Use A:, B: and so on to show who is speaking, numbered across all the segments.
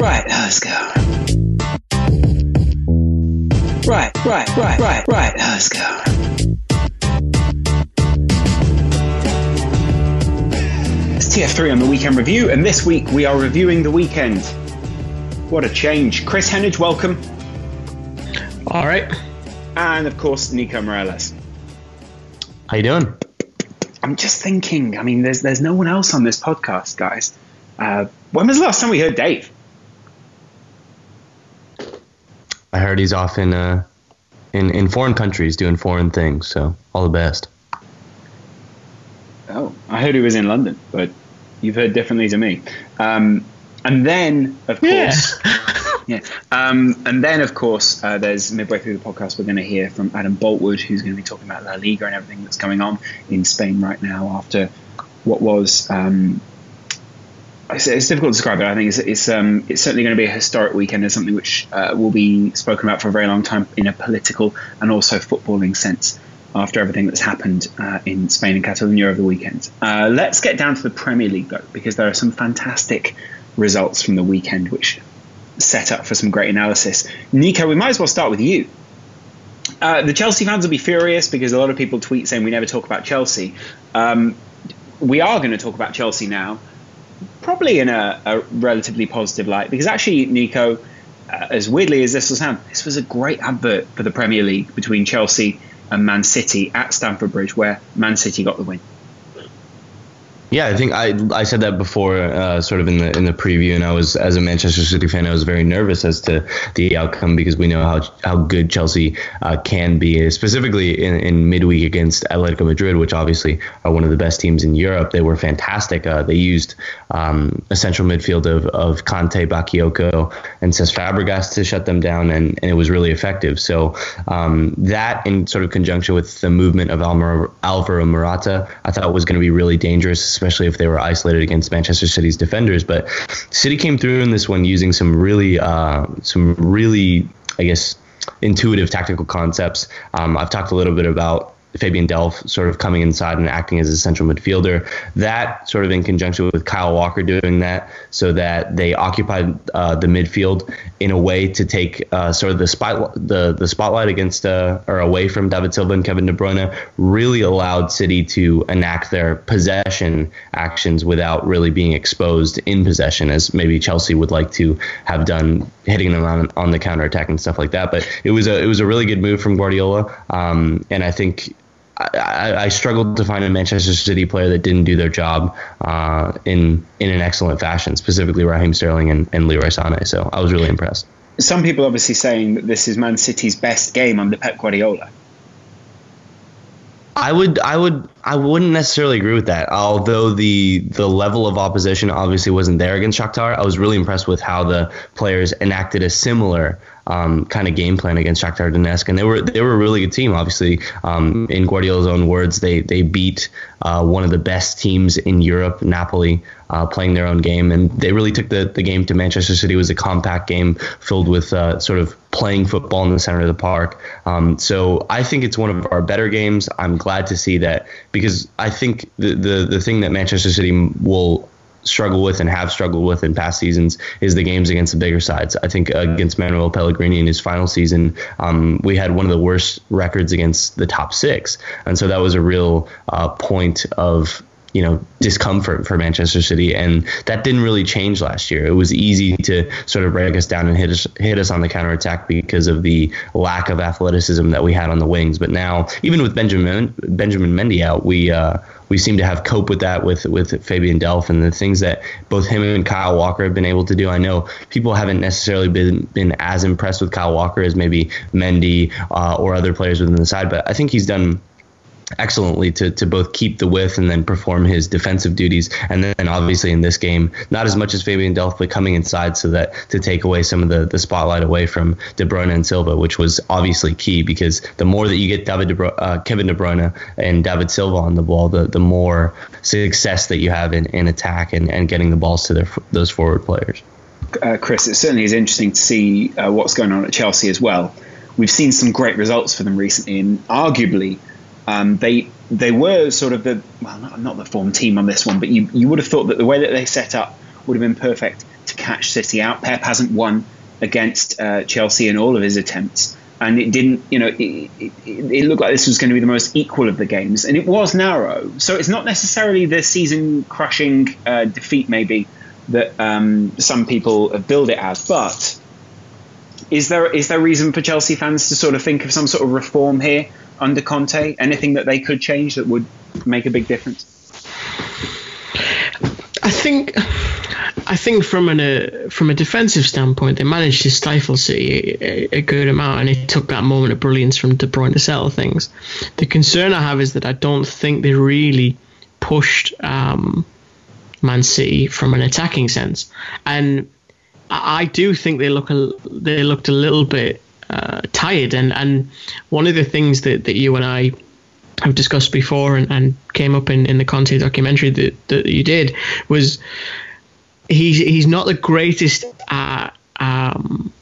A: Right, let's go. Right, right, right, right, right, let's go. It's TF3 on the weekend review, and this week we are reviewing the weekend. What a change. Kris Heneage, welcome.
B: All right.
A: And of course, Nico Morales.
B: How you doing?
A: I'm just thinking, I mean, there's there's no one else on this podcast, guys. Uh, when was the last time we heard Dave?
B: I heard he's off in uh, in in foreign countries doing foreign things. So all the best.
A: Oh, I heard he was in London, but you've heard differently to me. Um, and then, of course, yeah. Um, and then, of course, uh, there's midway through the podcast, we're going to hear from Adam Boultwood, who's going to be talking about La Liga and everything that's going on in Spain right now after what was. Um, it's, it's difficult to describe it. I think it's it's, um, it's certainly going to be a historic weekend and something which uh, will be spoken about for a very long time in a political and also footballing sense after everything that's happened uh, in Spain and Catalonia over the weekend. Uh, let's get down to the Premier League though, because there are some fantastic results from the weekend which set up for some great analysis. Nico, we might as well start with you. Uh, the Chelsea fans will be furious because a lot of people tweet saying we never talk about Chelsea. Um, we are going to talk about Chelsea now, probably in a, a relatively positive light, because actually, Nico, uh, as weirdly as this will sound, this was a great advert for the Premier League between Chelsea and Man City at Stamford Bridge, where Man City got the win.
B: Yeah, I think I I said that before, uh, sort of in the in the preview, and I was as a Manchester City fan, I was very nervous as to the outcome because we know how how good Chelsea uh, can be, specifically in, in midweek against Atletico Madrid, which obviously are one of the best teams in Europe. They were fantastic. Uh, they used um, a central midfield of of Kante, Bakayoko, and Cesc Fabregas to shut them down, and, and it was really effective. So um, that, in sort of conjunction with the movement of Alvaro, Alvaro Morata, I thought was going to be really dangerous especially if they were isolated against Manchester City's defenders. But City came through in this one using some really, uh, some really, I guess, intuitive tactical concepts. Um, I've talked a little bit about Fabian Delph sort of coming inside and acting as a central midfielder. That sort of in conjunction with Kyle Walker doing that, so that they occupied uh, the midfield in a way to take uh, sort of the spot the the spotlight against uh, or away from David Silva and Kevin De Bruyne. Really allowed City to enact their possession actions without really being exposed in possession, as maybe Chelsea would like to have done, hitting them on, on the counter attack and stuff like that. But it was a it was a really good move from Guardiola, um, and I think I, I, struggled to find a Manchester City player that didn't do their job uh, in in an excellent fashion, specifically Raheem Sterling and, and Leroy Sané. So I was really impressed.
A: Some people obviously saying that this is Man City's best game under Pep Guardiola.
B: I would, I would, I wouldn't necessarily agree with that. Although the the level of opposition obviously wasn't there against Shakhtar, I was really impressed with how the players enacted a similar um, kind of game plan against Shakhtar Donetsk, and they were they were a really good team. Obviously, um, in Guardiola's own words, they they beat uh, one of the best teams in Europe, Napoli, uh, playing their own game, and they really took the the game to Manchester City. It was a compact game filled with uh, sort of playing football in the center of the park. Um, so I think it's one of our better games. I'm glad to see that because I think the the, the thing that Manchester City will struggle with and have struggled with in past seasons is the games against the bigger sides. I think against Manuel Pellegrini in his final season, um, we had one of the worst records against the top six, and so that was a real uh, point of you know discomfort for Manchester City, and that didn't really change last year. It was easy to sort of break us down and hit us hit us on the counter attack because of the lack of athleticism that we had on the wings. But now, even with Benjamin Benjamin Mendy out, we uh, we seem to have cope with that with with Fabian Delph and the things that both him and Kyle Walker have been able to do. I know people haven't necessarily been been as impressed with Kyle Walker as maybe Mendy uh, or other players within the side, but I think he's done excellently to, to both keep the width and then perform his defensive duties. And then obviously in this game, not as much as Fabian Delph, but coming inside so that to take away some of the, the spotlight away from De Bruyne and Silva, which was obviously key because the more that you get David De uh, Kevin De Bruyne and David Silva on the ball, the, the more success that you have in, in attack and, and getting the balls to their, those forward players.
A: Uh, Chris, it certainly is interesting to see uh, what's going on at Chelsea as well. We've seen some great results for them recently, and arguably um, they they were sort of the well, not, not the form team on this one, but you you would have thought that the way that they set up would have been perfect to catch City out. Pep hasn't won against uh, Chelsea in all of his attempts, and it didn't. You know, it, it, it, looked like this was going to be the most equal of the games, and it was narrow. So it's not necessarily the season-crushing uh, defeat, maybe that um, some people have billed it as, but. Is there is there reason for Chelsea fans to sort of think of some sort of reform here? Under Conte? Anything that they could change that would make a big difference?
C: I think, I think from an uh, from a defensive standpoint, they managed to stifle City a, a, good amount, and it took that moment of brilliance from De Bruyne to settle things. The concern I have is that I don't think they really pushed um, Man City from an attacking sense, and I do think they look a, they looked a little bit uh, tired. And, and one of the things that, that you and I have discussed before and, and came up in, in the Conte documentary that, that you did was he's he's not the greatest at um,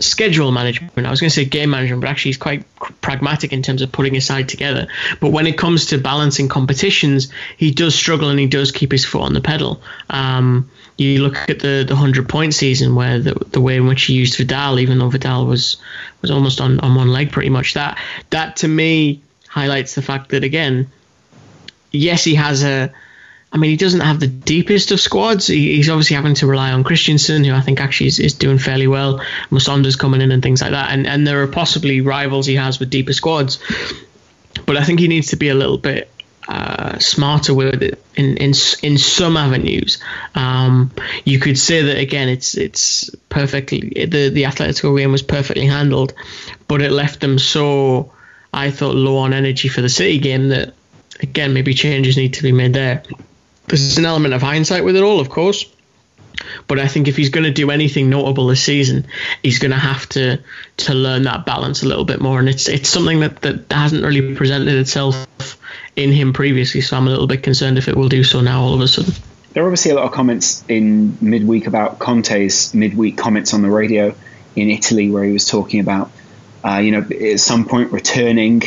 C: schedule management. I was going to say game management, but actually he's quite pragmatic in terms of putting his side together. But when it comes to balancing competitions, he does struggle and he does keep his foot on the pedal. Um, you look at the the hundred point season where the the way in which he used Vidal, even though Vidal was was almost on, on one leg pretty much. That that to me highlights the fact that again, yes, he has a. I mean, he doesn't have the deepest of squads. He, he's obviously having to rely on Christensen, who I think actually is, is doing fairly well. Musonda's coming in and things like that. And and there are possibly rivals he has with deeper squads. But I think he needs to be a little bit uh, smarter with it in in in some avenues. Um, you could say that again, it's it's perfectly the the Atletico game was perfectly handled, but it left them so I thought low on energy for the City game that again maybe changes need to be made there. There's an element of hindsight with it all, of course. But I think if he's going to do anything notable this season, he's going to have to to learn that balance a little bit more, and it's it's something that, that hasn't really presented itself in him previously. So I'm a little bit concerned if it will do so now all of a sudden.
A: There are obviously a lot of comments in midweek about Conte's midweek comments on the radio in Italy, where he was talking about, uh, you know, at some point returning.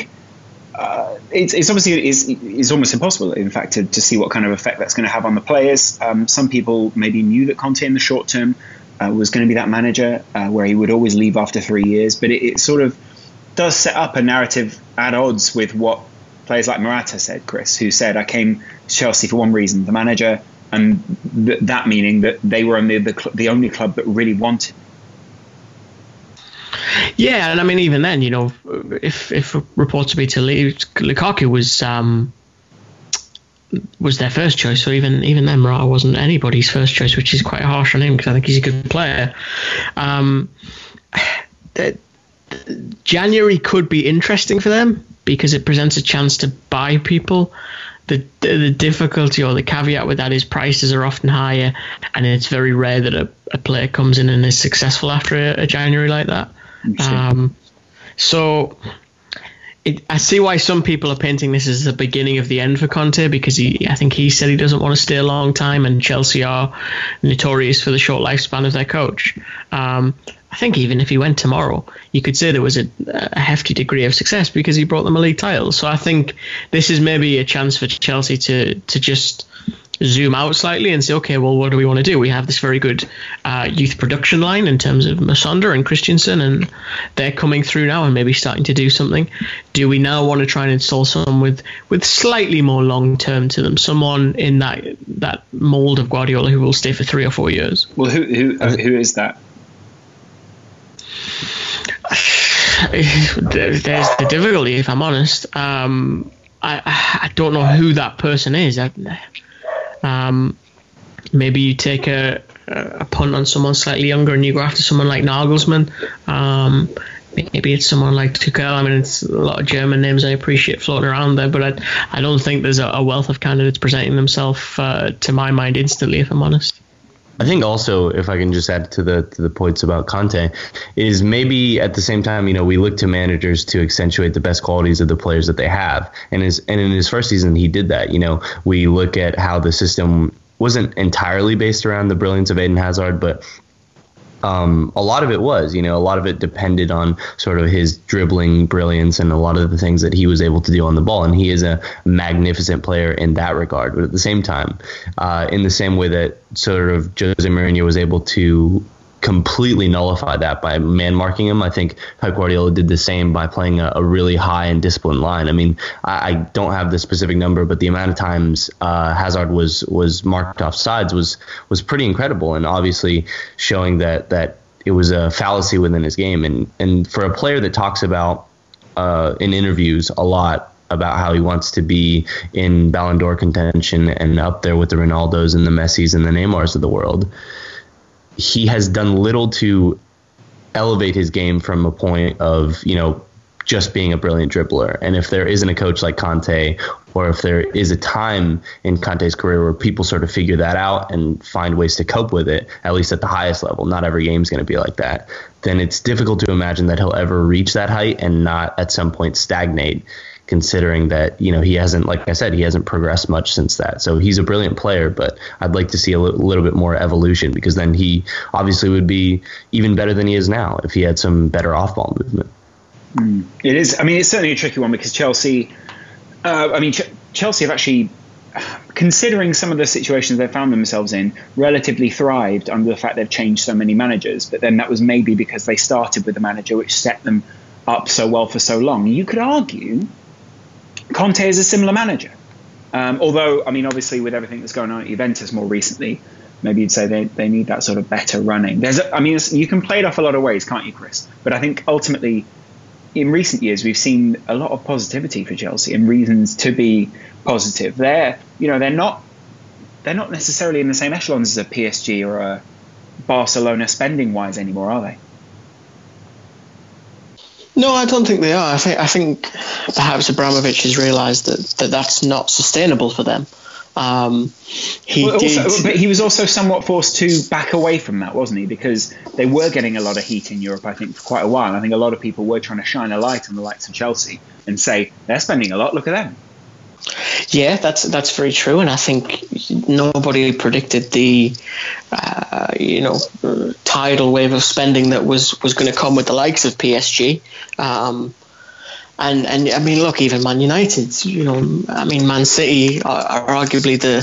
A: Uh, it's, it's, obviously it's, it's, almost impossible, in fact, to, to, see what kind of effect that's going to have on the players. Um, some people maybe knew that Conte in the short term uh, was going to be that manager uh, where he would always leave after three years, but it, it, sort of does set up a narrative at odds with what players like Morata said, Chris, who said, I came to Chelsea for one reason, the manager, and th- that meaning that they were only the, cl- the only club that really wanted.
C: Yeah, and I mean, even then, you know, if if reports to be to leave, Lukaku was um, was their first choice. So even even then, Morata wasn't anybody's first choice, which is quite harsh on him because I think he's a good player. Um, January could be interesting for them because it presents a chance to buy people. The, the, the difficulty or the caveat with that is prices are often higher, and it's very rare that a, a player comes in and is successful after a, a January like that. Um, so it, I see why some people are painting this as the beginning of the end for Conte because he, I think he said he doesn't want to stay a long time, and Chelsea are notorious for the short lifespan of their coach. Um, I think even if he went tomorrow, you could say there was a, a, hefty degree of success because he brought them a league title. So I think this is maybe a chance for Chelsea to to just zoom out slightly and say, okay, well, what do we want to do? We have this very good uh, youth production line in terms of Musonda and Christensen, and they're coming through now and maybe starting to do something. Do we now want to try and install someone with with slightly more long term to them, someone in that that mold of Guardiola who will stay for three or four years?
A: Well, who who who is that?
C: there's the difficulty, if I'm honest. Um, I I don't know who that person is. I, um, maybe you take a a punt on someone slightly younger and you go after someone like Nagelsmann. Um, maybe it's someone like Tuchel. I mean, it's a lot of German names I appreciate floating around there, but I, I don't think there's a, a wealth of candidates presenting themselves uh, to my mind instantly, if I'm honest.
B: I think also, if I can just add to the to the points about Conte, is maybe at the same time, you know, we look to managers to accentuate the best qualities of the players that they have, and his and in his first season he did that. You know, we look at how the system wasn't entirely based around the brilliance of Eden Hazard, but um, a lot of it was, you know, a lot of it depended on sort of his dribbling brilliance and a lot of the things that he was able to do on the ball. And he is a magnificent player in that regard. But at the same time, uh, in the same way that sort of Jose Mourinho was able to completely nullify that by man marking him. I think Pep Guardiola did the same by playing a, a really high and disciplined line. I mean, I, I, don't have the specific number, but the amount of times uh, Hazard was was marked off sides was was pretty incredible, and obviously showing that that it was a fallacy within his game. And and for a player that talks about uh, in interviews a lot about how he wants to be in Ballon d'Or contention and up there with the Ronaldos and the Messis and the Neymars of the world he has done little to elevate his game from a point of you know just being a brilliant dribbler. And if there isn't a coach like Conte, or if there is a time in Conte's career where people sort of figure that out and find ways to cope with it, at least at the highest level, not every game is going to be like that, then it's difficult to imagine that he'll ever reach that height and not at some point stagnate considering that you know he hasn't like I said he hasn't progressed much since that. So he's a brilliant player, but I'd like to see a l- little bit more evolution because then he obviously would be even better than he is now if he had some better off-ball movement.
A: Mm. It is. I mean, it's certainly a tricky one because Chelsea. Uh, I mean, Ch- Chelsea have actually. Considering some of the situations they found themselves in, relatively thrived under the fact they've changed so many managers. But then that was maybe because they started with a manager which set them up so well for so long. You could argue Conte is a similar manager. Um, although, I mean, obviously, with everything that's going on at Juventus more recently, maybe you'd say they, they need that sort of better running. There's, a, I mean, you can play it off a lot of ways, can't you, Chris? But I think ultimately, in recent years, we've seen a lot of positivity for Chelsea and reasons to be positive. They're, you know, they're not, they're not necessarily in the same echelons as a PSG or a Barcelona spending wise anymore, are they?
C: No, I don't think they are. I think I think perhaps Abramovich has realised that, that that's not sustainable for them. Um,
A: he well, did, but he was also somewhat forced to back away from that, wasn't he? Because they were getting a lot of heat in Europe, I think, for quite a while. I think a lot of people were trying to shine a light on the likes of Chelsea and say they're spending a lot. Look at them.
C: Yeah, that's that's very true, and I think nobody predicted the uh, you know tidal wave of spending that was was going to come with the likes of PSG. Um, and and I mean, look, even Man United, you know, I mean, Man City are, are arguably the,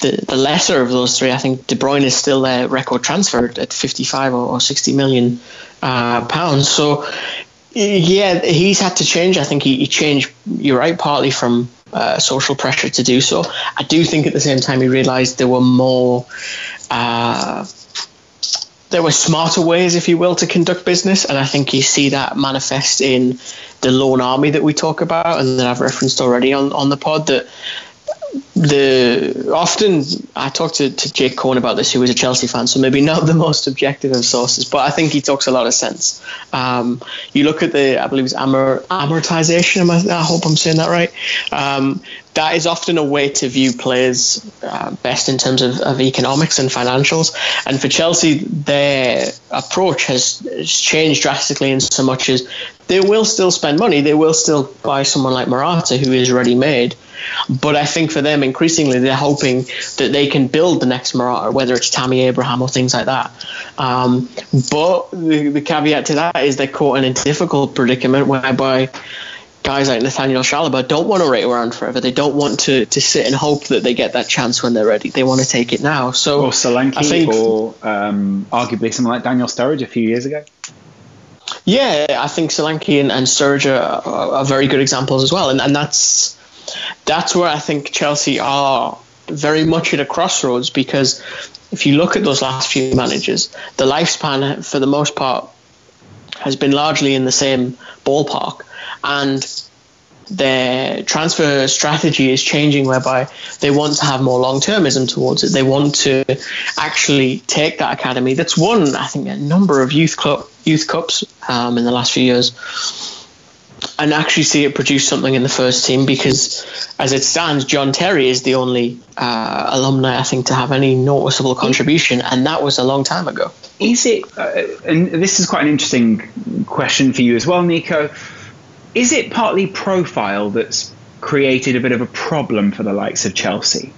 C: the, the lesser of those three. I think De Bruyne is still their record transfer at 55 or, or 60 million uh, pounds. So yeah, he's had to change. I think he, he changed. You're right, partly from uh, social pressure to do so. I do think at the same time he realised there were more. Uh, there were smarter ways, if you will, to conduct business, and I think you see that manifest in the loan army that we talk about, and that I've referenced already on, on the pod. That the often I talked to, to Jake Cohen about this, who was a Chelsea fan, so maybe not the most objective of sources, but I think he talks a lot of sense. Um, you look at the, I believe it's amor, amortization. I, I, hope I'm saying that right. Um, that is often a way to view players uh, best in terms of, of, economics and financials. And for Chelsea, their approach has, has changed drastically in so much as they will still spend money. They will still buy someone like Morata, who is ready made but I think for them, increasingly, they're hoping that they can build the next Morata, whether it's Tammy Abraham or things like that. Um, but the, the caveat to that is they're caught in a difficult predicament whereby guys like Nathaniel Chalobah don't want to wait around forever. They don't want to, to sit and hope that they get that chance when they're ready. They want to take it now. So
A: or Solanke, I think, or um, arguably someone like Daniel Sturridge a few years ago.
C: Yeah, I think Solanke and, and Sturridge are, are, very good examples as well, and and that's that's where I think Chelsea are very much at a crossroads because if you look at those last few managers, the lifespan for the most part has been largely in the same ballpark, and their transfer strategy is changing whereby they want to have more long termism towards it. They want to actually take that academy that's won, I think, a number of youth club youth cups um, in the last few years and actually see it produce something in the first team because as it stands John Terry is the only uh, alumni I think to have any noticeable contribution and that was a long time ago.
A: Is it uh, and this is quite an interesting question for you as well Nico. Is it partly profile that's created a bit of a problem for the likes of Chelsea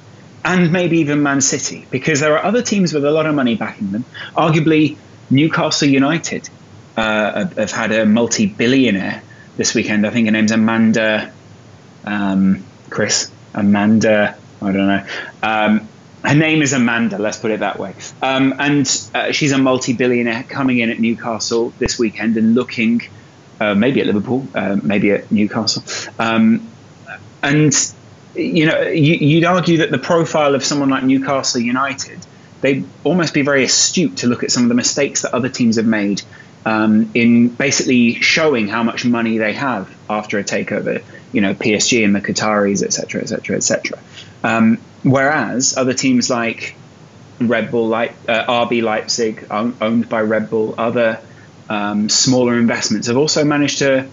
A: and maybe even Man City? Because there are other teams with a lot of money backing them. Arguably Newcastle United uh, have had a multi-billionaire this weekend. I think her name's Amanda. Um, Chris Amanda. I don't know. Um, her name is Amanda. Let's put it that way. Um, and uh, she's a multi-billionaire coming in at Newcastle this weekend and looking, uh, maybe at Liverpool, uh, maybe at Newcastle. Um, and you know, you, would argue that the profile of someone like Newcastle United, they'd almost be very astute to look at some of the mistakes that other teams have made um, in basically showing how much money they have after a takeover. You know, PSG and the Qataris, etc., etc., etc. Whereas other teams like Red Bull, like uh, RB Leipzig, owned by Red Bull, other um, smaller investments have also managed to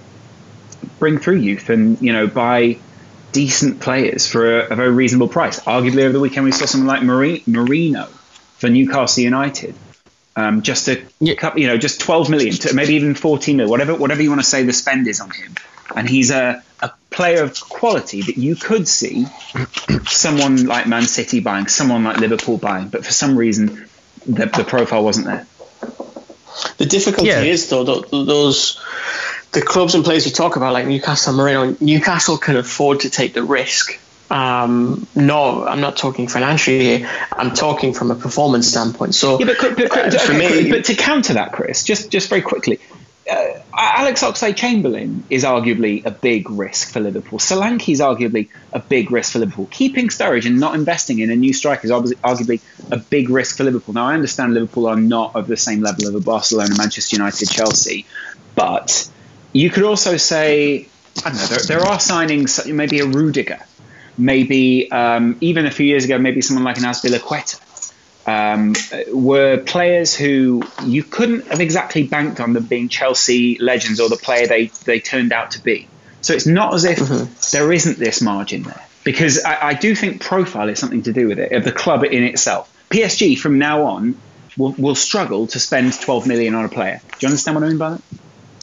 A: bring through youth and you know buy decent players for a, a very reasonable price. Arguably, over the weekend we saw someone like Merino for Newcastle United um, just a yeah. couple, you know, just 12 million to maybe even 14 million, whatever, whatever you want to say the spend is on him. And he's a, a player of quality that you could see someone like Man City buying, someone like Liverpool buying, but for some reason the, the profile wasn't there.
C: The difficulty yeah. is though those the clubs and players you talk about, like Newcastle, Merino, Newcastle can afford to take the risk um, no, I'm not talking financially here. I'm talking from a performance standpoint. So,
A: yeah, but, but, but, uh, okay, me, but to counter that, Chris, just just very quickly, uh, Alex Oxlade-Chamberlain is arguably a big risk for Liverpool. Solanke is arguably a big risk for Liverpool. Keeping Sturridge and not investing in a new striker is arguably a big risk for Liverpool. Now, I understand Liverpool are not of the same level of a Barcelona, Manchester United, Chelsea, but you could also say, I don't know, there, there are signings, maybe a Rudiger maybe um, even a few years ago, maybe someone like an Azpilicueta, um, were players who you couldn't have exactly banked on them being Chelsea legends or the player they, they turned out to be. So it's not as if mm-hmm. there isn't this margin there. Because I, I, do think profile is something to do with it, of the club in itself. PSG from now on will, will struggle to spend 12 million on a player. Do you understand what I mean by that?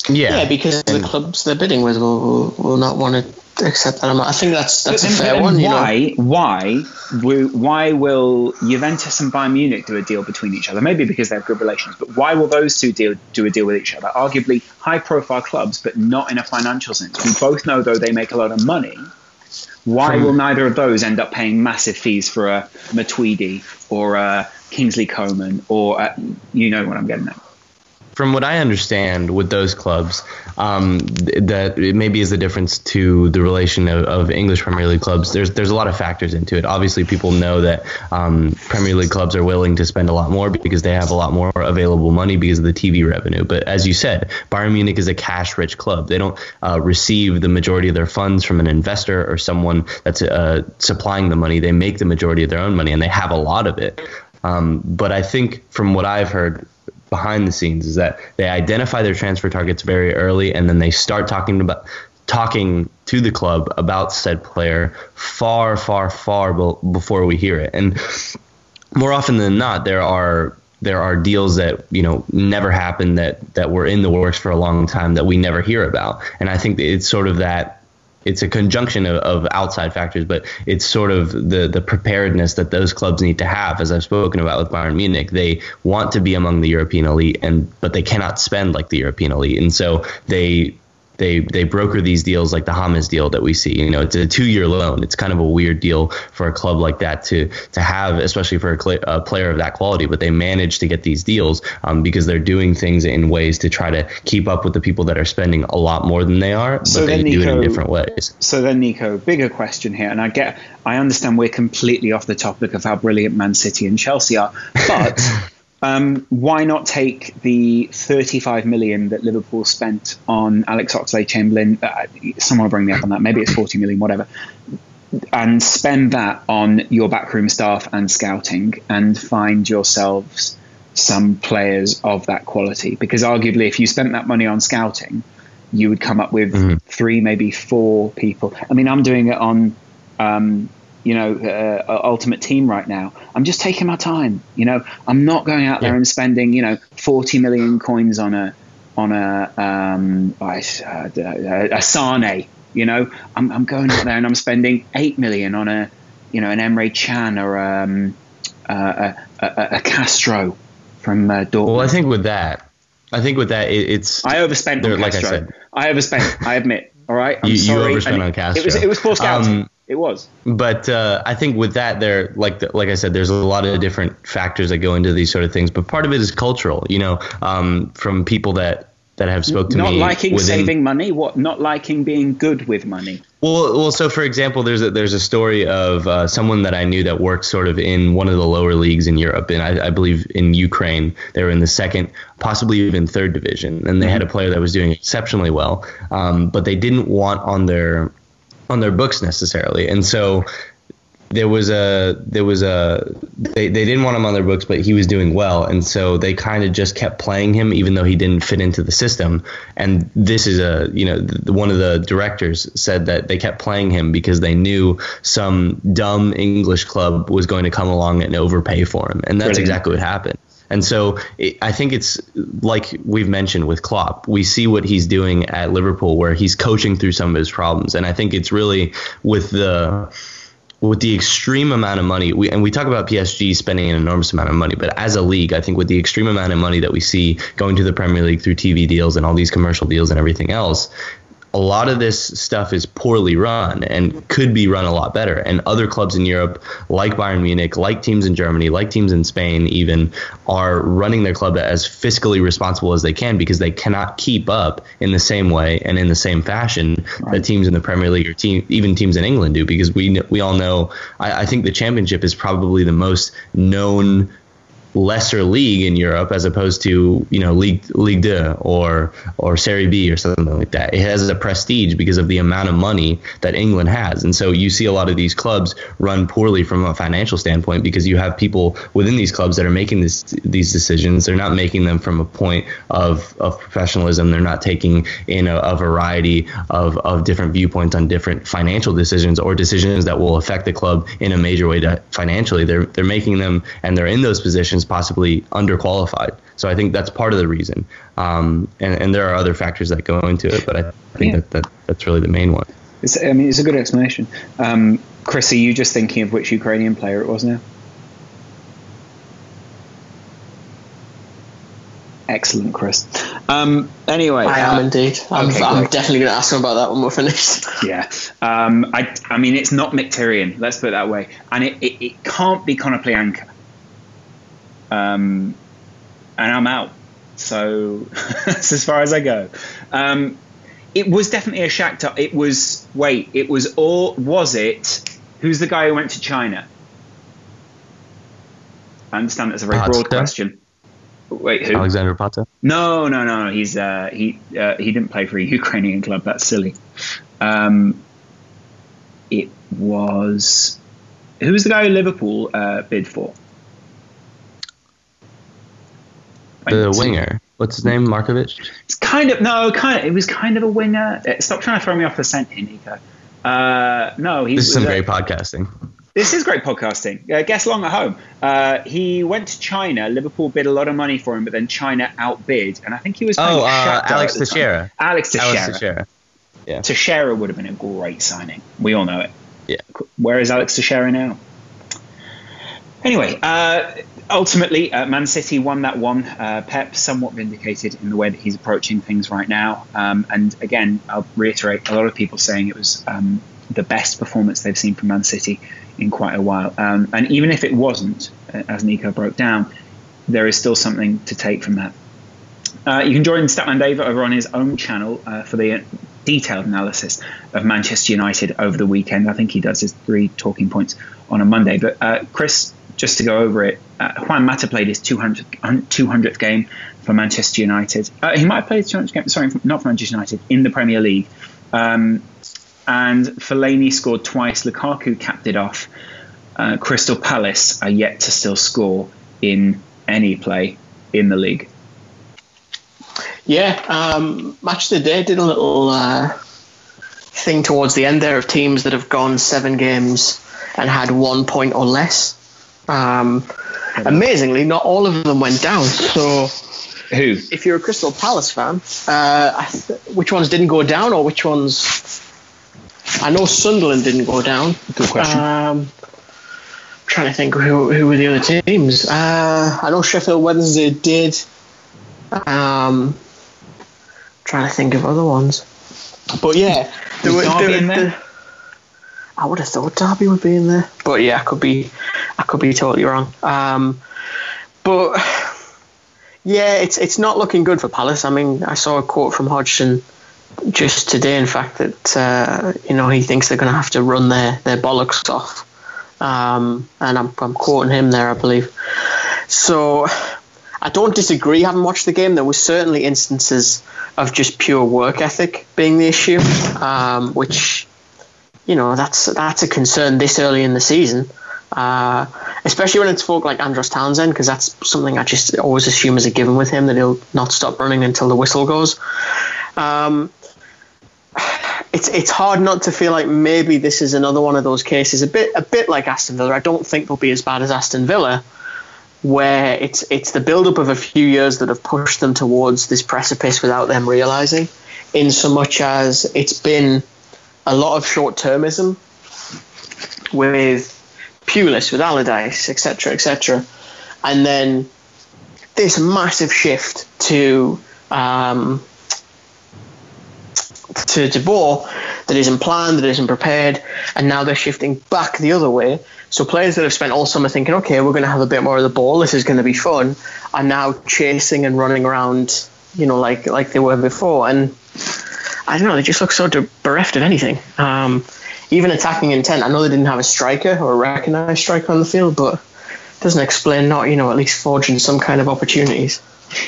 C: Yeah, yeah because the clubs they're bidding with will, will, will not want to accept that amount. I think that's that's a fair one.
A: Why? Know? Why? Why will Juventus and Bayern Munich do a deal between each other? Maybe because they have good relations, but why will those two deal, do a deal with each other? Arguably high-profile clubs, but not in a financial sense. We both know though they make a lot of money. Why hmm. will neither of those end up paying massive fees for a Matuidi or a Kingsley Coman or a, you know what I'm getting at?
B: From what I understand with those clubs, um, that it maybe is the difference to the relation of, of, English Premier League clubs. There's there's a lot of factors into it. Obviously, people know that um, Premier League clubs are willing to spend a lot more because they have a lot more available money because of the TV revenue. But as you said, Bayern Munich is a cash-rich club. They don't uh, receive the majority of their funds from an investor or someone that's uh, supplying the money. They make the majority of their own money, and they have a lot of it. Um, but I think from what I've heard, behind the scenes is that they identify their transfer targets very early and then they start talking about talking to the club about said player far far far be- before we hear it. And more often than not there are there are deals that you know never happened that that were in the works for a long time that we never hear about. And i think it's sort of that it's a conjunction of, of, outside factors, but it's sort of the the preparedness that those clubs need to have. As I've spoken about with Bayern Munich, they want to be among the European elite, and but they cannot spend like the European elite, and so they they they broker these deals like the James deal that we see. You know, it's a two year loan. It's kind of a weird deal for a club like that to to have, especially for a, cl- a player of that quality. But they manage to get these deals um, because they're doing things in ways to try to keep up with the people that are spending a lot more than they are, but they
A: then,
B: do it in
A: Nico-
B: different ways.
A: So then, Nico, bigger question here, and I get, I understand we're completely off the topic of how brilliant Man City and Chelsea are, but um, why not take the 35 million that Liverpool spent on Alex Oxlade-Chamberlain? Uh, someone will bring me up on that. Maybe it's 40 million, whatever. And spend that on your backroom staff and scouting, and find yourselves some players of that quality. Because arguably, if you spent that money on scouting, you would come up with three, maybe four people. I mean, I'm doing it on, um, you know, uh, Ultimate Team right now. I'm just taking my time. You know, I'm not going out there
B: Yeah.
A: and spending, you know, 40 million coins on a on a um, uh, a, a Sane. You know, I'm, I'm going out there and I'm spending eight million on a, you know, an Emre Can or um, uh, a, a, a Castro from uh, Dortmund.
B: Well, I think with that, I think with that, it, it's
A: I overspent
B: There- like I said.
A: I overspent. I admit. All right. I'm
B: You- you
A: sorry.
B: overspent
A: And
B: on
A: it- It was.
B: Castro.
A: It was poor scouting.
B: Um,
A: it was.
B: But uh, I think with that, there, like the, like I said, there's a lot of different factors that go into these sort of things. But part of it is cultural, you know, um, from people that that have spoke to
A: Not
B: me.
A: Not liking
B: within,
A: saving money. What? Not liking being good with money.
B: Well, well. So, for example, there's a, there's a story of uh, someone that I knew that worked sort of in one of the lower leagues in Europe, and I, I believe in Ukraine they were in the second, possibly even third division, and they had a player that was doing exceptionally well, um, but they didn't want on their on their books necessarily, and so there was a there was a they, they didn't want him on their books but he was doing well. And so they kind of just kept playing him even though he didn't fit into the system. And this is a you know the, one of the directors said that they kept playing him because they knew some dumb english club was going to come along and overpay for him. And that's
A: Brilliant.
B: exactly what happened and so it, I think it's like we've mentioned with Klopp. We see what he's doing at Liverpool, where he's coaching through some of his problems, and I think it's really with the with the extreme amount of money, we, and we talk about PSG spending an enormous amount of money, but as a league, I think with the extreme amount of money that we see going to the Premier League through TV deals and all these commercial deals and everything else, a lot of this stuff is poorly run and could be run a lot better. And other clubs in Europe, like Bayern Munich, like teams in Germany, like teams in Spain, even are running their club as fiscally responsible as they can because they cannot keep up in the same way and in the same fashion that teams in the Premier League or team, even teams in England do. Because we we all know, I, I think the Championship is probably the most known lesser league in Europe as opposed to you know League League Two or or Serie B or something like that. It has a prestige because of the amount of money that England has, and so you see a lot of these clubs run poorly from a financial standpoint because you have people within these clubs that are making this these decisions. They're not making them from a point of of professionalism. They're not taking in a, a variety of of different viewpoints on different financial decisions or decisions that will affect the club in a major way to financially. They're they're making them and they're in those positions possibly underqualified. So I think that's part of the reason. Um, and, and there are other factors that go into it, but I think
A: Yeah.
B: that, that that's really the main one.
A: It's, I mean, it's a good explanation. Um, Chris, are you just thinking of which Ukrainian player it was now? Excellent, Chris. Um, anyway,
C: I am
A: uh,
C: indeed. I'm,
A: okay,
C: I'm definitely going to ask him about that when we're finished.
A: Yeah. Um, I, I mean, it's not Mkhitaryan, let's put it that way. And it, it, it can't be Konoplyanka. Um, and I'm out. So that's as far as I go. Um, it was definitely a Shakhtar. It was, wait, it was, or was it, who's the guy who went to China? I understand that's a very broad question. Wait, who?
B: Alexander.
A: No, no, no, no. He's uh, he uh, he didn't play for a Ukrainian club. That's silly. Um, it was who was the guy who Liverpool uh, bid for?
B: The winger. What's his name? Markovic?
A: It's kind of no, kind of. It was kind of a winger. Uh, Stop trying to throw me off the scent, here, Nico. Uh, no, he
B: This is some
A: a-
B: great podcasting.
A: This is great podcasting. Uh, guess long at home. Uh, he went to China. Liverpool bid a lot of money for him, but then China outbid, and I think he was.
B: Oh, uh, Alex. Teixeira.
A: Alex Teixeira.
B: Alex Teixeira. Yeah.
A: Teixeira would have been a great signing. We all know it.
B: Yeah.
A: Where is Alex Teixeira now? Anyway, uh, ultimately, uh, Man City won that one. Uh, Pep somewhat vindicated in the way that he's approaching things right now. Um, and again, I'll reiterate: a lot of people saying it was um, the best performance they've seen from Man City in quite a while. Um, and even if it wasn't, uh, as Nico broke down, there is still something to take from that. Uh, you can join Statman Dave over on his own channel uh, for the detailed analysis of Manchester United over the weekend. I think he does his three talking points on a Monday. But uh, Chris, just to go over it, uh, Juan Mata played his 200th, 200th game for Manchester United. Uh, he might have played his 200th game, sorry, not for Manchester United, in the Premier League. Um, and Fellaini scored twice. Lukaku capped it off. Uh, Crystal Palace are yet to still score in any play in the league.
C: Yeah, um, match of the day did a little uh, thing towards the end there of teams that have gone seven games and had one point or less. Um, amazingly, not all of them went down. So,
A: who?
C: If you're a Crystal Palace fan, uh, th- which ones didn't go down, or which ones? I know Sunderland didn't go down.
A: Good question.
C: Um, trying to think who who were the other teams. Uh, I know Sheffield Wednesday did. Um, trying to think of other ones. But yeah,
A: there were, Derby there, in there? There,
C: I would have thought Derby would be in there, but yeah, I could be, I could be totally wrong. Um, but yeah, it's it's not looking good for Palace. I mean, I saw a quote from Hodgson just today, in fact, that uh, you know he thinks they're going to have to run their their bollocks off, um, and I'm I'm quoting him there, I believe. So I don't disagree. Having watched the game, there were certainly instances of just pure work ethic being the issue, um, which you know that's that's a concern this early in the season, uh, especially when it's folk like Andros Townsend, because that's something I just always assume as a given with him that he'll not stop running until the whistle goes. Um, it's it's hard not to feel like maybe this is another one of those cases, a bit a bit like Aston Villa. I don't think they'll be as bad as Aston Villa, where it's it's the build-up of a few years that have pushed them towards this precipice without them realizing, in so much as it's been a lot of short-termism with Pulis, with Allardyce, etc., etc., and then this massive shift to um, to De Boer that isn't planned, that isn't prepared, and now they're shifting back the other way. So players that have spent all summer thinking, okay, we're going to have a bit more of the ball, this is going to be fun, are now chasing and running around, you know, like like they were before. And I don't know, they just look so bereft of anything. Um, even attacking intent. I know they didn't have a striker or a recognised striker on the field, but it doesn't explain not, you know, at least forging some kind of opportunities.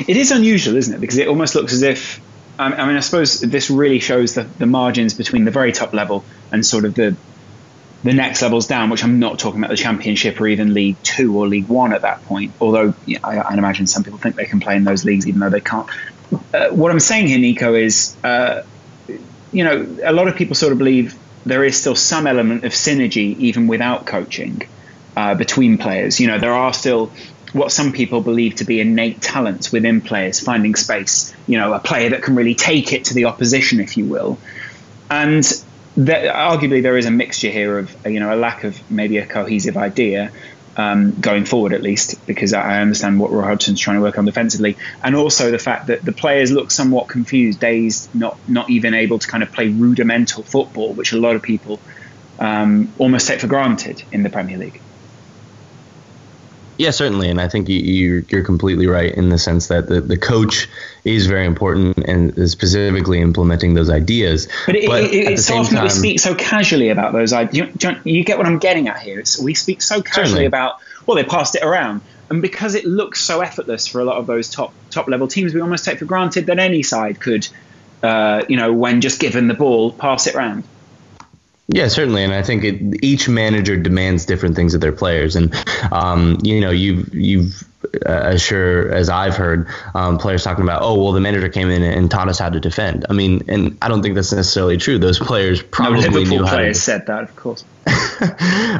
A: It is unusual, isn't it? Because it almost looks as if I mean, I suppose this really shows the, the margins between the very top level and sort of the the next levels down, which I'm not talking about the Championship or even League Two or League One at that point. Although yeah, I, I imagine some people think they can play in those leagues, even though they can't. Uh, what I'm saying here, Nico, is uh, you know a lot of people sort of believe there is still some element of synergy even without coaching uh, between players. You know, there are still what some people believe to be innate talents within players, finding space. You know, a player that can really take it to the opposition, if you will. And arguably, there is a mixture here of you know a lack of maybe a cohesive idea. Um, going forward, at least, because I understand what Roy Hodgson's trying to work on defensively, and also the fact that the players look somewhat confused, dazed, not not even able to kind of play rudimental football, which a lot of people um, almost take for granted in the Premier League.
B: Yeah, certainly, and I think you, are completely right in the sense that the, the coach is very important and is specifically implementing those ideas.
A: But, it, but it, it's often time, we speak so casually about those ideas. You, you, get what I'm getting at here? It's, we speak so casually certainly. about well, they passed it around, and because it looks so effortless for a lot of those top top level teams, we almost take for granted that any side could, uh, you know, when just given the ball, pass it around.
B: Yeah, certainly, and I think it, each manager demands different things of their players, and um, you know, you've you've as sure as I've heard um, players talking about, oh well, the manager came in and taught us how to defend. I mean, and I don't think that's necessarily true. Those players probably
A: no,
B: knew
A: how
B: to.
A: said that, of course.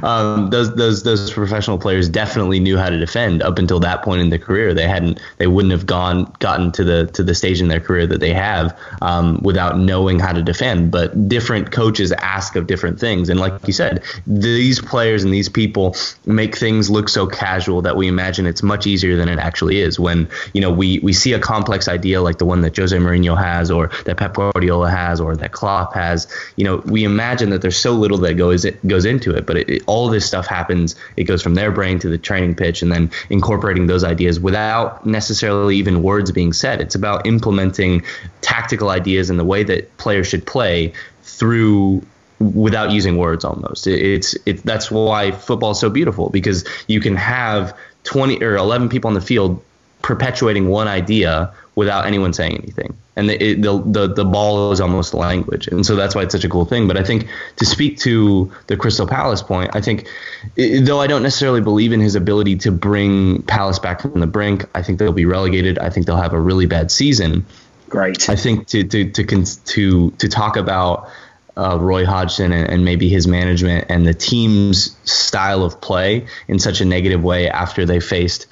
B: um, those those those professional players definitely knew how to defend up until that point in their career. They hadn't they wouldn't have gone gotten to the to the stage in their career that they have um, without knowing how to defend. But different coaches ask of different things, and like you said, these players and these people make things look so casual that we imagine it's much easier than it actually is. When you know we we see a complex idea like the one that Jose Mourinho has, or that Pep Guardiola has, or that Klopp has, you know, we imagine that there's so little that goes goes into it. But it, it, all this stuff happens. It goes from their brain to the training pitch, and then incorporating those ideas without necessarily even words being said. It's about implementing tactical ideas in the way that players should play through without using words almost it's it, that's why football is so beautiful because you can have 20 or 11 people on the field perpetuating one idea without anyone saying anything. And the, it, the, the the ball is almost language, and so that's why it's such a cool thing. But I think to speak to the Crystal Palace point, I think it, though I don't necessarily believe in his ability to bring Palace back from the brink, I think they'll be relegated. I think they'll have a really bad season.
A: Great.
B: I think to to to to to talk about. Uh, Roy Hodgson and, and, maybe his management and the team's style of play in such a negative way after they faced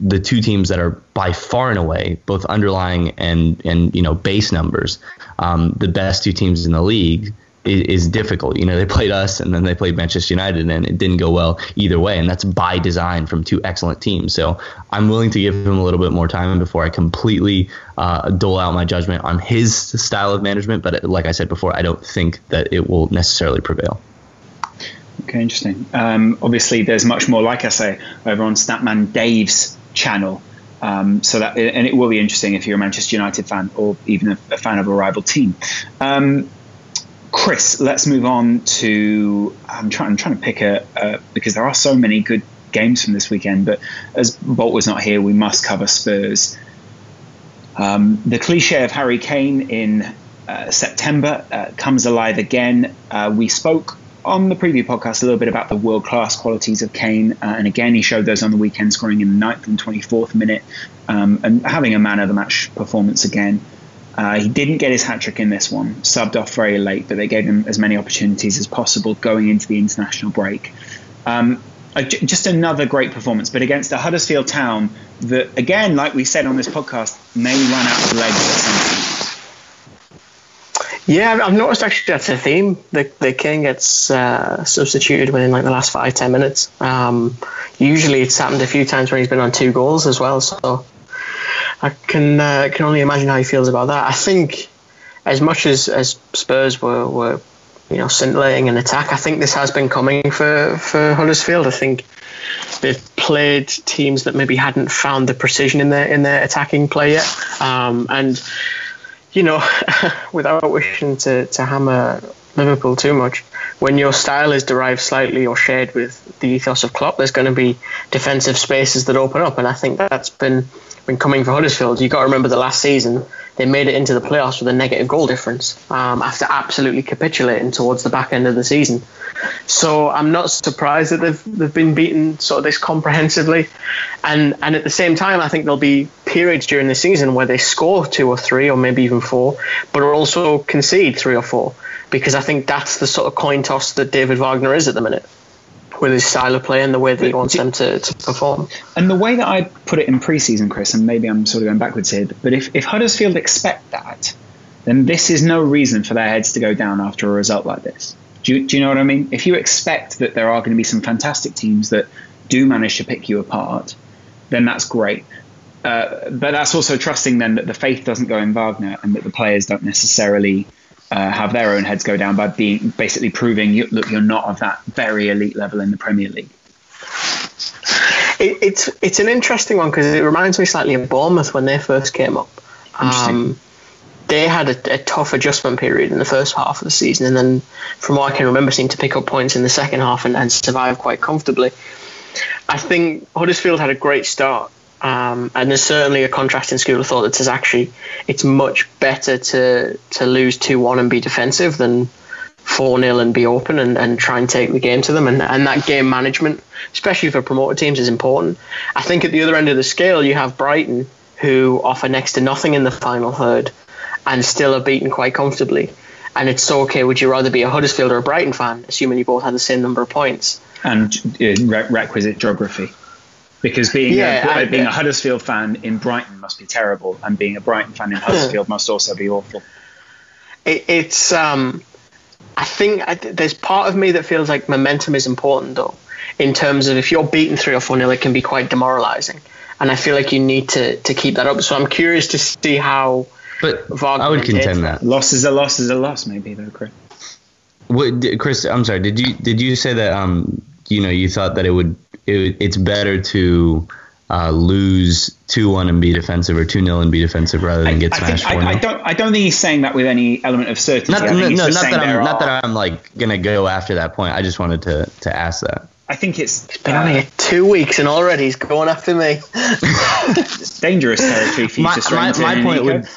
B: the two teams that are by far and away both underlying and and you know base numbers. Um, the best two teams in the league is, is, difficult you know they played us and then they played manchester united and it didn't go well either way and that's by design from two excellent teams so i'm willing to give him a little bit more time before i completely uh, dole out my judgment on his style of management but like i said before i don't think that it will necessarily prevail
A: Okay, interesting. Um, obviously, there's much more, like I say, over on Statman Dave's channel. Um, so that and it will be interesting if you're a Manchester United fan or even a, a fan of a rival team. Um, Kris, let's move on to. I'm trying. I'm trying to pick a, a because there are so many good games from this weekend. But as Bolt was not here, we must cover Spurs. Um, the cliche of Harry Kane in uh, September uh, comes alive again. Uh, we spoke on the preview podcast a little bit about the world class qualities of Kane, uh, and again he showed those on the weekend, scoring in the ninth and twenty fourth minute, um, and having a man of the match performance again. Uh, he didn't get his hat trick in this one, subbed off very late, but they gave him as many opportunities as possible going into the international break. Um, just another great performance, but against a Huddersfield Town that, again, like we said on this podcast, may run out of legs at some point.
C: Yeah, I've noticed actually that's a theme. The the king gets uh, substituted within like the last five ten minutes. Um, usually, it's happened a few times when he's been on two goals as well. So I can uh, can only imagine how he feels about that. I think as much as, as Spurs were, were you know scintillating an attack, I think this has been coming for for Huddersfield. I think they've played teams that maybe hadn't found the precision in their in their attacking play yet, um, and you know, without wishing to, to hammer Liverpool too much, when your style is derived slightly or shared with the ethos of Klopp, there's going to be defensive spaces that open up, and I think that's been been coming for Huddersfield. You got to remember the last season they made it into the playoffs with a negative goal difference um, after absolutely capitulating towards the back end of the season. So I'm not surprised that they've they've been beaten sort of this comprehensively, and and at the same time I think there'll be periods during the season where they score two or three or maybe even four, but also concede three or four because I think that's the sort of coin toss that David Wagner is at the minute with his style of play and the way that he wants them to, to perform.
A: And the way that I put it in preseason, Kris, and maybe I'm sort of going backwards here, but if, if Huddersfield expect that, then this is no reason for their heads to go down after a result like this. Do you, do you know what I mean? If you expect that there are going to be some fantastic teams that do manage to pick you apart, then that's great. Uh, but that's also trusting then that the faith doesn't go in Wagner and that the players don't necessarily uh, have their own heads go down by being basically proving you, look you're not of that very elite level in the Premier League.
C: It, it's it's an interesting one because it reminds me slightly of Bournemouth when they first came up. Um, they had a, a, tough adjustment period in the first half of the season, and then, from what I can remember, seemed to pick up points in the second half and, and survive quite comfortably. I think Huddersfield had a great start, um, and there's certainly a contrasting school of thought that says actually it's much better to to lose two one and be defensive than 4 0 and be open and, and try and take the game to them. And, and that game management, especially for promoted teams, is important. I think at the other end of the scale, you have Brighton, who offer next to nothing in the final third and still are beaten quite comfortably. And it's so okay, would you rather be a Huddersfield or a Brighton fan, assuming you both had the same number of points?
A: And uh, re- requisite geography. Because being, yeah, a, being a Huddersfield fan in Brighton must be terrible, and being a Brighton fan in Huddersfield must also be awful.
C: It, it's um, I think I, there's part of me that feels like momentum is important though, in terms of if you're beaten three or four nil, it can be quite demoralising, and I feel like you need to to keep that up. So I'm curious to see how.
B: But Wagner I would contend that
A: loss is a loss is a loss, maybe though, Kris.
B: What, Kris, I'm sorry. Did you did you say that um you know you thought that it would it, it's better to uh, lose two one and be defensive or two 0 and be defensive rather than get smashed
A: four
B: I,
A: I, don't. I don't think he's saying that with any element of certainty.
B: Not, no, no, not that I'm not that I'm like gonna go after that point. I just wanted to to ask that.
A: I think it's.
C: It's been uh, only two weeks and already he's going after me.
A: It's dangerous territory for you
B: my,
A: to
B: my, my point with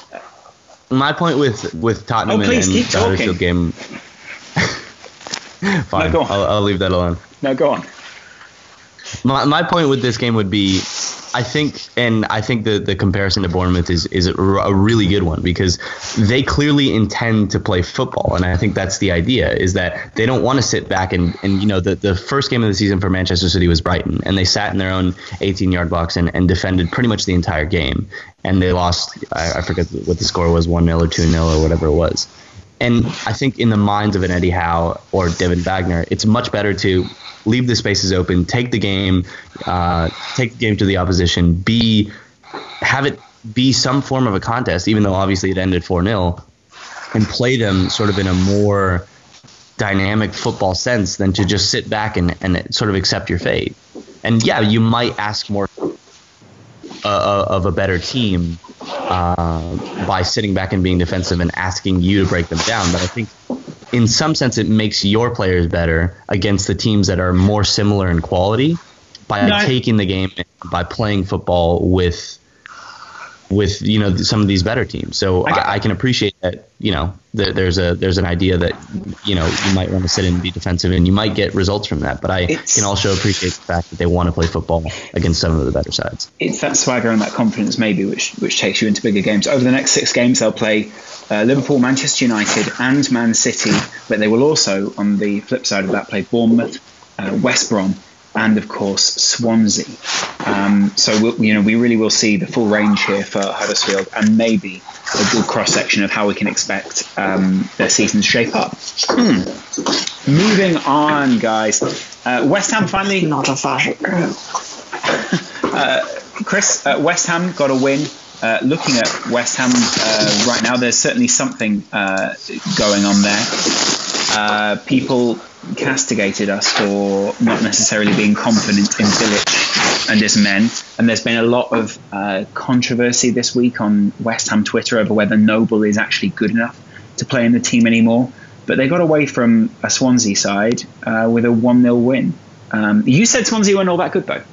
B: my point with with Tottenham
A: oh, please,
B: and, and the Huddersfield game. Fine, no, I'll, I'll leave that alone.
A: No, go on.
B: My, my point with this game would be I think, and I think the, the comparison to Bournemouth is is a, really good one because they clearly intend to play football, and I think that's the idea is that they don't want to sit back and and you know the the first game of the season for Manchester City was Brighton, and they sat in their own 18 yard box and, and defended pretty much the entire game, and they lost. I, I forget what the score was, one 0 or two 0 or whatever it was. And I think in the minds of an Eddie Howe or David Wagner, it's much better to leave the spaces open, take the game, uh, take the game to the opposition, be have it be some form of a contest, even though obviously it ended 4 0, and play them sort of in a more dynamic football sense than to just sit back and, and sort of accept your fate. And yeah, you might ask more uh of a better team uh, by sitting back and being defensive and asking you to break them down. But I think in some sense, it makes your players better against the teams that are more similar in quality by no, taking the game by playing football with with you know some of these better teams. So I, I can appreciate that you know there, there's a there's an idea that you know you might want to sit and be defensive, and you might get results from that. But I can also appreciate the fact that they want to play football against some of the better sides.
A: It's that swagger and that confidence maybe which which takes you into bigger games. Over the next six games, they'll play uh, Liverpool, Manchester United, and Man City, but they will also on the flip side of that play Bournemouth, uh, West Brom and of course Swansea. Um, so we'll, you know we really will see the full range here for Huddersfield, and maybe a good cross section of how we can expect um, their season to shape up. Hmm. Moving on, guys. Uh, West Ham finally
C: not a fashion.
A: uh, Kris, uh, West Ham got a win. Uh, looking at West Ham uh, right now, there's certainly something uh, going on there. People castigated us for not necessarily being confident in Bilic and his men. And there's been a lot of uh, controversy this week on West Ham Twitter over whether Noble is actually good enough to play in the team anymore. But they got away from a Swansea side uh, with a 1 0 win. Um, you said Swansea weren't all that good, though.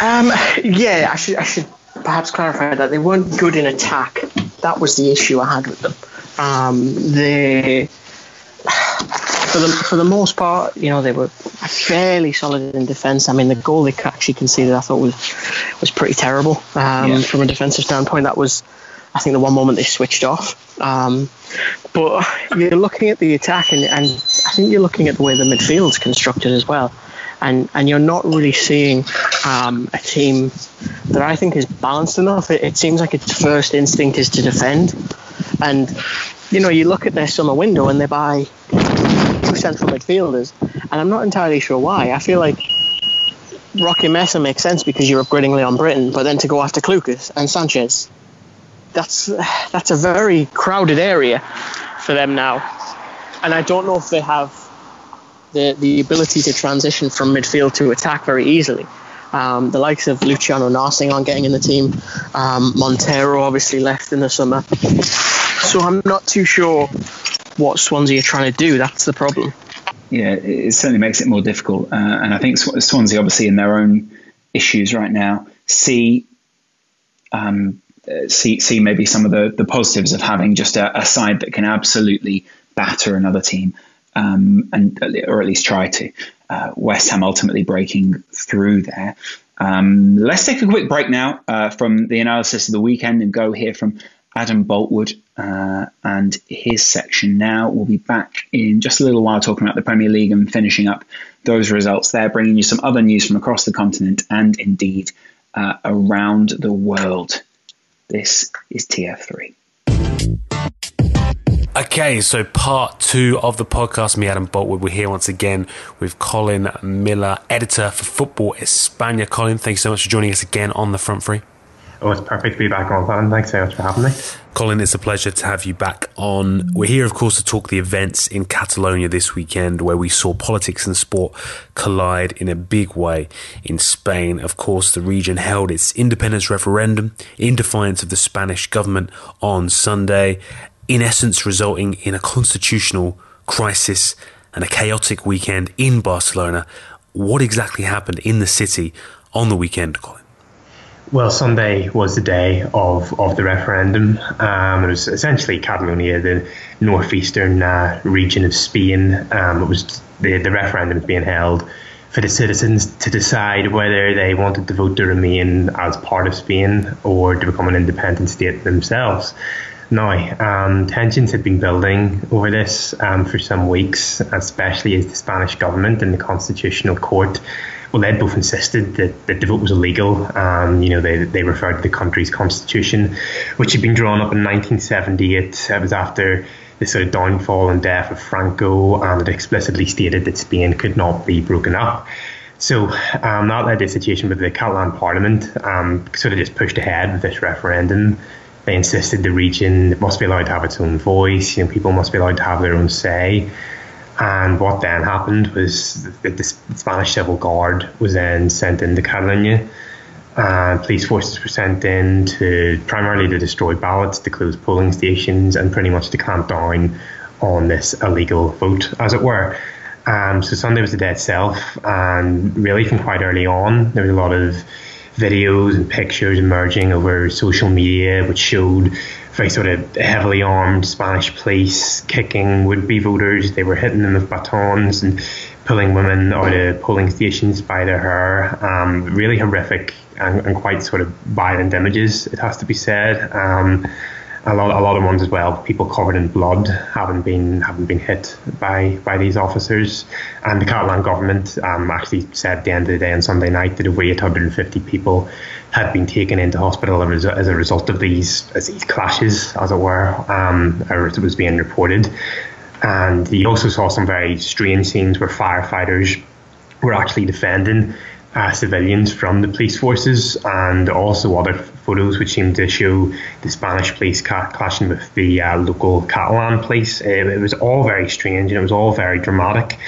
C: Um, yeah, I should, I should perhaps clarify that they weren't good in attack. That was the issue I had with them. Um, they for the for the most part, you know, they were fairly solid in defence. I mean, the goal they actually conceded, I thought was was pretty terrible um, yeah. from a defensive standpoint. That was, I think, the one moment they switched off. Um, but you're looking at the attack, and, and I think you're looking at the way the midfield's constructed as well. And, and you're not really seeing um, a team that I think is balanced enough. It, it seems like its first instinct is to defend, and you know, you look at their summer window and they buy two central midfielders, and I'm not entirely sure why. I feel like Roque Mesa makes sense because you're upgrading Leon Britton, but then to go after Clucas and Sanches, that's that's a very crowded area for them now, and I don't know if they have the the ability to transition from midfield to attack very easily. Um, the likes of Luciano Narsingh on getting in the team. Um, Montero obviously left in the summer. So I'm not too sure what Swansea are trying to do. That's the problem.
A: Yeah, it certainly makes it more difficult. Uh, and I think Swansea, obviously, in their own issues right now, see um, see see maybe some of the, the positives of having just a, a, side that can absolutely batter another team, um, and or at least try to. Uh, West Ham ultimately breaking through there. Um, let's take a quick break now uh, from the analysis of the weekend and go hear from Adam Boultwood uh, and his section now. We'll be back in just a little while talking about the Premier League and finishing up those results there, bringing you some other news from across the continent and indeed uh, around the world. This is TF3.
D: Okay, so part two of the podcast, me, Adam Boultwood. We're here once again with Colin Millar, editor for Football España. Colin, thank you so much for joining us again on the front three.
E: Oh, it's perfect to be back on, Colin. Thanks so much for having me.
D: Colin, it's a pleasure to have you back on. We're here, of course, to talk the events in Catalonia this weekend where we saw politics and sport collide in a big way in Spain. Of course, the region held its independence referendum in defiance of the Spanish government on Sunday, in essence, resulting in a constitutional crisis and a chaotic weekend in Barcelona. What exactly happened in the city on the weekend, Colin?
E: Well, Sunday was the day of, of the referendum. Um, it was essentially Catalonia, the northeastern uh, region of Spain. Um, it was the, the referendum being held for the citizens to decide whether they wanted to vote to remain as part of Spain or to become an independent state themselves. Now, um, tensions had been building over this um, for some weeks, especially as the Spanish government and the Constitutional Court well, they'd both insisted that, that the vote was illegal. Um, you know, they, they referred to the country's constitution, which had been drawn up in 1978. It was after the sort of downfall and death of Franco, and it explicitly stated that Spain could not be broken up. So um, that led to a situation with the Catalan Parliament um, sort of just pushed ahead with this referendum. They insisted the region must be allowed to have its own voice. You know, people must be allowed to have their own say. And what then happened was that the Spanish Civil Guard was then sent into Catalonia. And police forces were sent in to primarily to destroy ballots, to close polling stations, and pretty much to clamp down on this illegal vote, as it were. Um, so Sunday was the day itself, and really from quite early on, there was a lot of videos and pictures emerging over social media which showed very sort of heavily armed Spanish police kicking would-be voters. They were hitting them with batons and pulling women out of polling stations by their hair. Um, really horrific and, and, quite sort of violent images, it has to be said. Um, a lot, a lot of ones as well. People covered in blood haven't been haven't been hit by by these officers. And the Catalan government um, actually said at the end of the day on Sunday night that over 850 people had been taken into hospital as a result of these as these clashes, as it were, um, as it was being reported. And you also saw some very strange scenes where firefighters were actually defending uh, civilians from the police forces, and also other photos which seemed to show the Spanish police ca- clashing with the uh, local Catalan police. It, it, was all very strange and it was all very dramatic.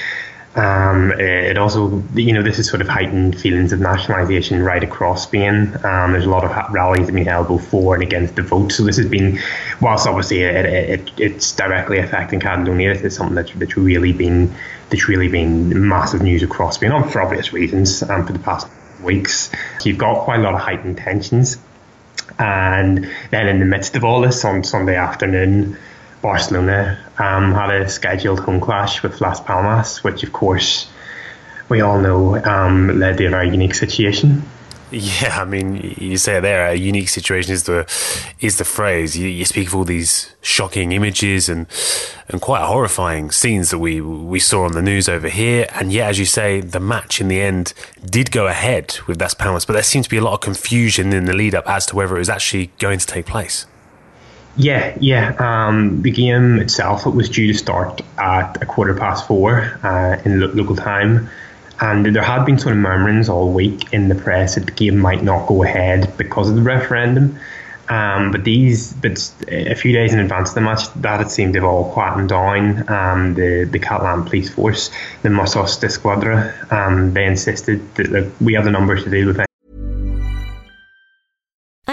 E: Um, it also, you know, this is sort of heightened feelings of nationalisation right across Spain. Um, there's a lot of rallies that have been held both for and against the vote. So this has been, whilst obviously it, it, it's directly affecting Catalonia, it's something that's, that's really been that's really been massive news across Spain for obvious reasons um, for the past weeks. You've got quite a lot of heightened tensions. And then in the midst of all this, on Sunday afternoon, Barcelona um, had a scheduled home clash with Las Palmas, which of course we all know um, led to a very unique situation.
D: Yeah, I mean, you say it there. A unique situation is the is the phrase. You, you, speak of all these shocking images and and quite horrifying scenes that we we saw on the news over here. And yet, as you say, the match in the end did go ahead with Las Palmas, but there seems to be a lot of confusion in the lead up as to whether it was actually going to take place.
E: Yeah, yeah. Um, the game itself it was due to start at a quarter past four uh, in lo- local time, and there had been sort of murmurings all week in the press that the game might not go ahead because of the referendum. Um, but these, but a few days in advance of the match, that had seemed to have all quietened down. Um, the the Catalan police force, the Mossos d'Esquadra, um, they insisted that we have the numbers to deal with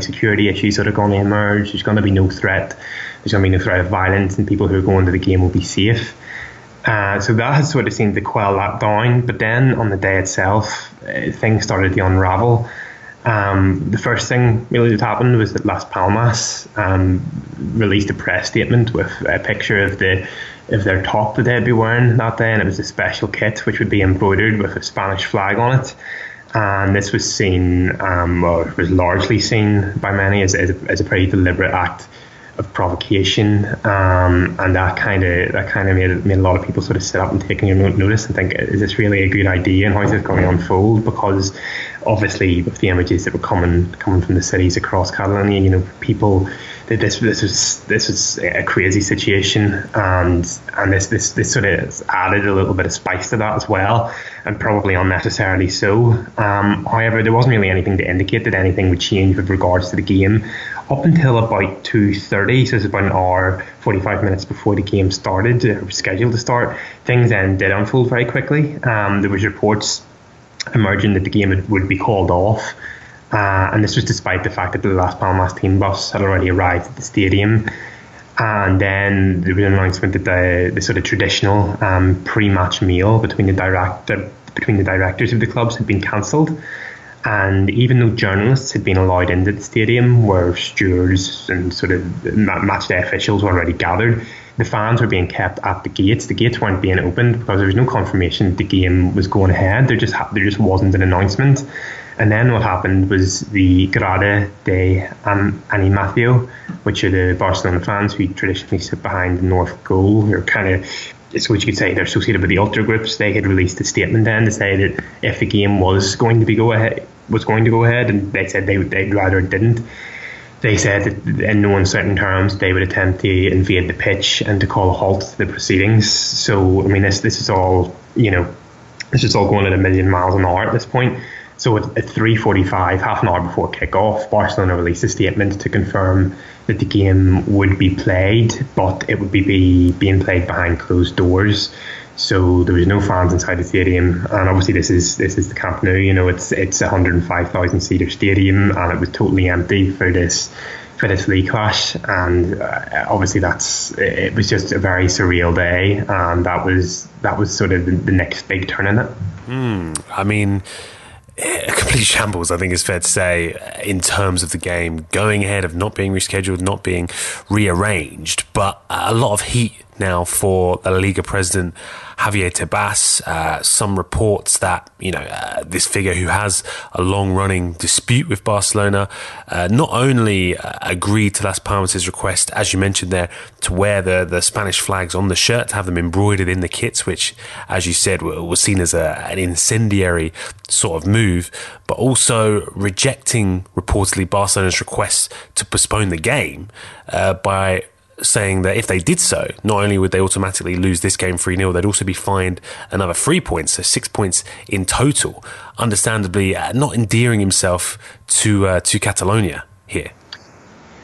E: security issues that are going to emerge. There's going to be no threat. There's going to be no threat of violence, and people who are going to the game will be safe. Uh, so that has sort of seemed to quell that down. But then on the day itself, uh, things started to unravel. Um, the first thing really that happened was that Las Palmas um, released a press statement with a picture of the of their top that they'd be wearing that day, and it was a special kit which would be embroidered with a Spanish flag on it. And this was seen, um, or was largely seen by many as, as, a, as a pretty deliberate act of provocation, um, and that kind of that kind of made made a lot of people sort of sit up and take notice and think, is this really a good idea, and how is this going to unfold? Because obviously, with the images that were coming coming from the cities across Catalonia, you know, people this this was this was a crazy situation, and and this this this sort of added a little bit of spice to that as well, and probably unnecessarily so. Um, however, there wasn't really anything to indicate that anything would change with regards to the game up until about 2.30, so it's about an hour, 45 minutes before the game started, or scheduled to start, things then did unfold very quickly. Um, there was reports emerging that the game would be called off, uh, and this was despite the fact that the Las Palmas team bus had already arrived at the stadium. And then there was an announcement that the, the sort of traditional um, pre-match meal between the director between the directors of the clubs had been cancelled. And even though journalists had been allowed into the stadium, where stewards and sort of match day officials were already gathered, the fans were being kept at the gates. The gates weren't being opened because there was no confirmation the game was going ahead. There just ha- there just wasn't an announcement. And then what happened was the Grada de um, Animacio, which are the Barcelona fans who traditionally sit behind the north goal, who are kind of so what you could say they're associated with the ultra groups. They had released a statement then to say that if the game was going to be go ahead, was going to go ahead, and they said they would they'd rather it didn't. They said that in no uncertain terms they would attempt to invade the pitch and to call a halt to the proceedings. So I mean this this is all you know this is all going at a million miles an hour at this point. So at, at 3:45, half an hour before kickoff, Barcelona released a statement to confirm that the game would be played, but it would be, be being played behind closed doors. So there was no fans inside the stadium, and obviously this is this is the Camp Nou. You know, it's it's a 105,000 seater stadium, and it was totally empty for this for this league clash. And uh, obviously that's it was just a very surreal day, and that was that was sort of the, the next big turn in it.
D: Mm, I mean a complete shambles, I think is fair to say, uh, in terms of the game going ahead of not being rescheduled, not being rearranged. But a lot of heat now for the Liga president Javier Tebas. Uh, some reports that you know uh, this figure who has a long-running dispute with Barcelona uh, not only uh, agreed to Las Palmas' request, as you mentioned there, to wear the the Spanish flags on the shirt, to have them embroidered in the kits, which, as you said, was seen as a, an incendiary sort of move, but also rejecting reportedly Barcelona's request to postpone the game uh, by saying that if they did so, not only would they automatically lose this game 3 0, they'd also be fined another three points, so six points in total. Understandably, uh, not endearing himself to uh, to Catalonia here.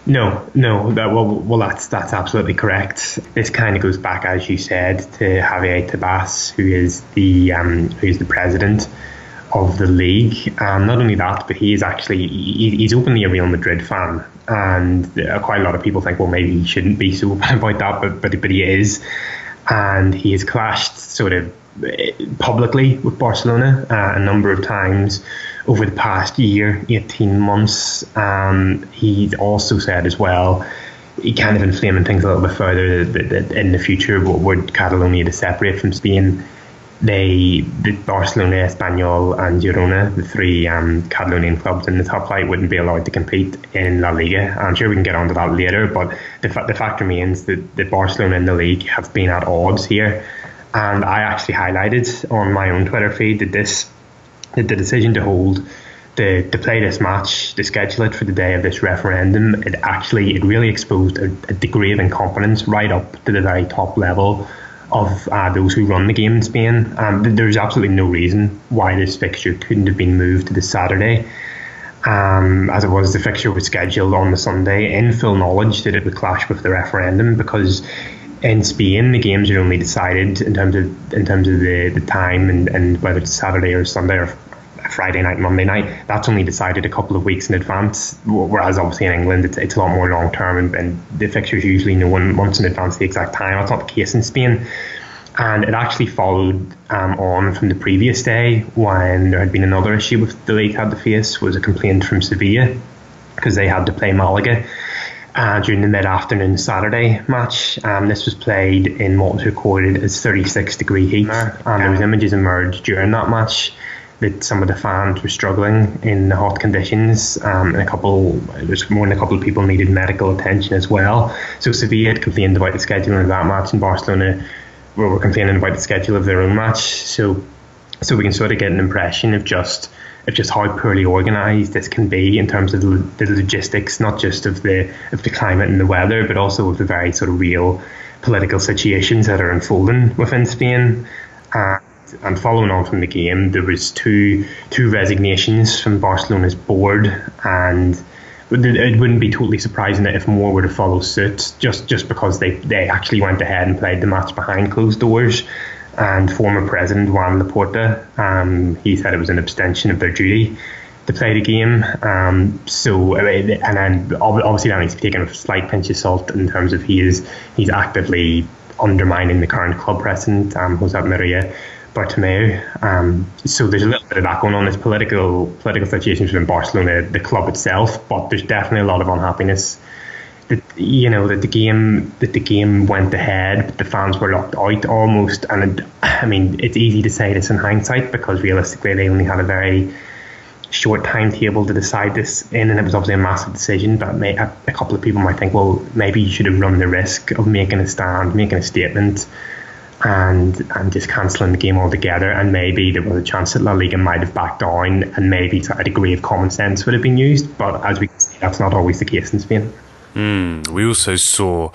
E: No, no. That, well, well, that's that's absolutely correct. This kind of goes back, as you said, to Javier Tebas, who is the um, who is the president of the league. And not only that, but he is actually he, he's openly a Real Madrid fan, and uh, quite a lot of people think, well, maybe he shouldn't be so about that, but but but he is, and he has clashed sort of uh, publicly with Barcelona uh, a number of times over the past year, 18 months. Um, he also said as well, he kind of inflaming things a little bit further that, that in the future, what would Catalonia to separate from Spain they the Barcelona, Espanyol, and Girona, the three um, Catalonian clubs in the top flight, wouldn't be allowed to compete in La Liga. I'm sure we can get onto that later, but the, the fact remains that the Barcelona and the league have been at odds here. And I actually highlighted on my own Twitter feed that this that the decision to hold the to play this match, to schedule it for the day of this referendum, it actually it really exposed a, a degree of incompetence right up to the very top level of uh, those who run the game in Spain. Um, there's absolutely no reason why this fixture couldn't have been moved to the Saturday. Um, as it was, the fixture was scheduled on the Sunday in full knowledge that it would clash with the referendum because in Spain the games are only decided in terms of in terms of the, the time and, and whether it's Saturday or Sunday or Friday night, Monday night. That's only decided a couple of weeks in advance. Whereas obviously in England, it's, it's a lot more long term, and, and, the fixtures usually no one months in advance the exact time. That's not the case in Spain. And it actually followed um, on from the previous day when there had been another issue with the league had to face was a complaint from Sevilla because they had to play Malaga. Uh, during the mid-afternoon Saturday match. Um, this was played in what was recorded as 36 degree heat, and there was images emerged during that match that some of the fans were struggling in the hot conditions. Um, and a couple, there's more than a couple of people needed medical attention as well. So Sevilla had complained about the scheduling of that match, and Barcelona were complaining about the schedule of their own match. So, so we can sort of get an impression of just of just how poorly organised this can be in terms of the, logistics, not just of the of the climate and the weather, but also of the very sort of real political situations that are unfolding within Spain. Uh, and following on from the game, there was two two resignations from Barcelona's board, and it wouldn't be totally surprising if more were to follow suit, just just because they, they actually went ahead and played the match behind closed doors. And former president Joan Laporta, um, he said it was an abstention of their duty to play the game. Um, so, and then obviously that needs to be taken with a slight pinch of salt in terms of he is he's actively undermining the current club president, um, Josep Maria Bartomeu. Um, so there's a little bit of that going on. There's political political situations within Barcelona, the club itself, but there's definitely a lot of unhappiness. That you know that the game that the game went ahead, but the fans were locked out almost. And it, I mean, it's easy to say this in hindsight because realistically they only had a very short timetable to decide this in, and it was obviously a massive decision. But may, a, a couple of people might think, well, maybe you should have run the risk of making a stand, making a statement and and just cancelling the game altogether. And maybe there was a chance that La Liga might have backed down, and maybe a degree of common sense would have been used. But as we can see, that's not always the case in Spain.
D: Mm, we also saw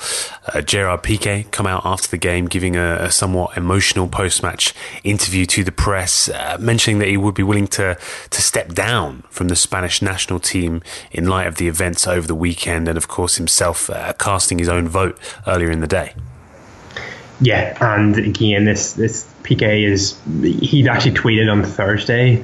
D: uh, Gerard Piqué come out after the game, giving a, a somewhat emotional post-match interview to the press, uh, mentioning that he would be willing to to step down from the Spanish national team in light of the events over the weekend, and of course himself uh, casting his own vote earlier in the day.
E: Yeah, and again, this this Piqué is he'd actually tweeted on Thursday.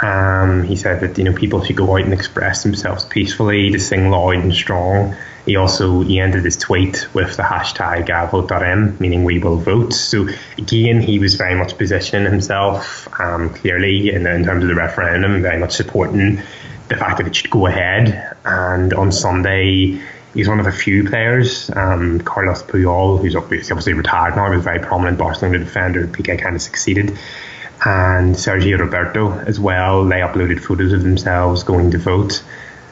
E: Um, he said that you know people should go out and express themselves peacefully, to sing loud and strong. He also he ended his tweet with the hashtag votarem, meaning we will vote. So again, he was very much positioning himself um, clearly in, in terms of the referendum, very much supporting the fact that it should go ahead. And on Sunday, he's one of a few players. Um, Carlos Puyol, who's obviously retired now, was a very prominent Barcelona defender. Piqué kind of succeeded. And Sergio Roberto as well. They uploaded photos of themselves going to vote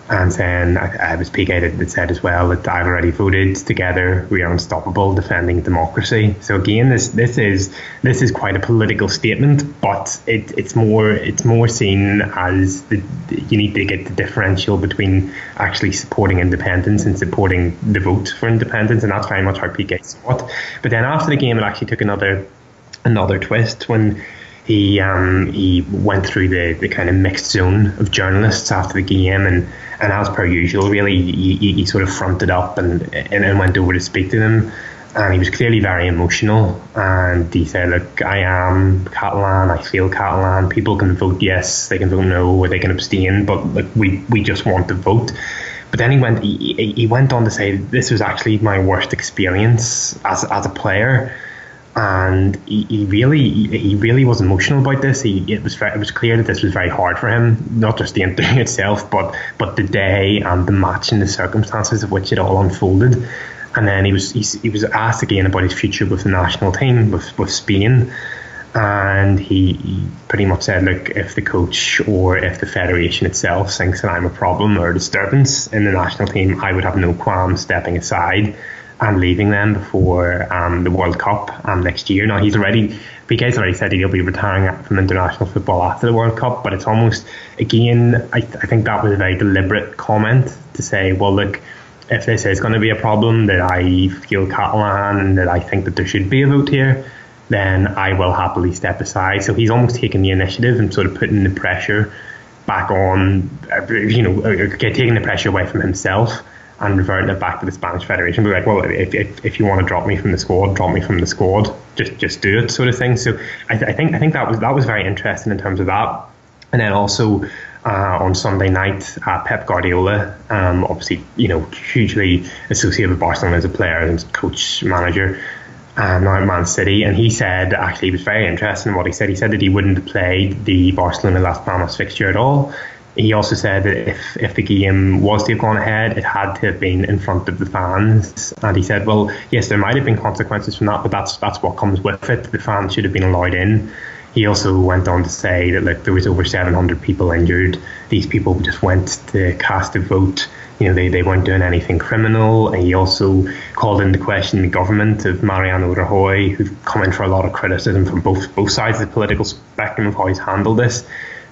E: and then I, I was Piqué that said as well that I've already voted together. We are unstoppable, defending democracy. So again, this this is this is quite a political statement, but it, it's more it's more seen as the, you need to get the differential between actually supporting independence and supporting the vote for independence, and that's very much how Piqué saw it. But then after the game, it actually took another another twist when he um, he went through the, the kind of mixed zone of journalists after the game and and as per usual, really, he, he sort of fronted up and, and, went over to speak to them. And he was clearly very emotional. And he said, Look, I am Catalan, I feel Catalan. People can vote yes, they can vote no, or they can abstain, but like, we, we just want to vote. But then he went he, he went on to say, This was actually my worst experience as, as a player and he, he really he really was emotional about this. He it was it was clear that this was very hard for him, not just the interview itself, but but the day and the match and the circumstances of which it all unfolded. And then he was he, he was asked again about his future with the national team with with Spain, and he, he pretty much said, look, if the coach or if the federation itself thinks that I'm a problem or a disturbance in the national team, I would have no qualms stepping aside and leaving them before um, the World Cup um, next year. Now he's already Piqué's already said he'll be retiring from international football after the World Cup, but it's almost again I, th- I think that was a very deliberate comment to say, well look, if this is going to be a problem that I feel Catalan and that I think that there should be a vote here, then I will happily step aside. So he's almost taking the initiative and sort of putting the pressure back on, uh, you know, uh, taking the pressure away from himself and reverting it back to the Spanish Federation. Be like, well, if, if, if, you want to drop me from the squad, drop me from the squad. Just just do it, sort of thing. So I, th- I think I think that was that was very interesting in terms of that. And then also uh, on Sunday night, uh, Pep Guardiola, um, obviously you know hugely associated with Barcelona as a player and coach manager um, now at Man City, and he said actually he was very interested in what he said. He said that he wouldn't played the Barcelona Las Palmas fixture at all. He also said that if, if the game was to have gone ahead, it had to have been in front of the fans. And he said, well, yes, there might have been consequences from that, but that's that's what comes with it. The fans should have been allowed in. He also went on to say that like there was over 700 people injured. These people just went to cast a vote you know, they, they weren't doing anything criminal. And he also called into question the government of Mariano Rajoy, who've come in for a lot of criticism from both both sides of the political spectrum of how he's handled this.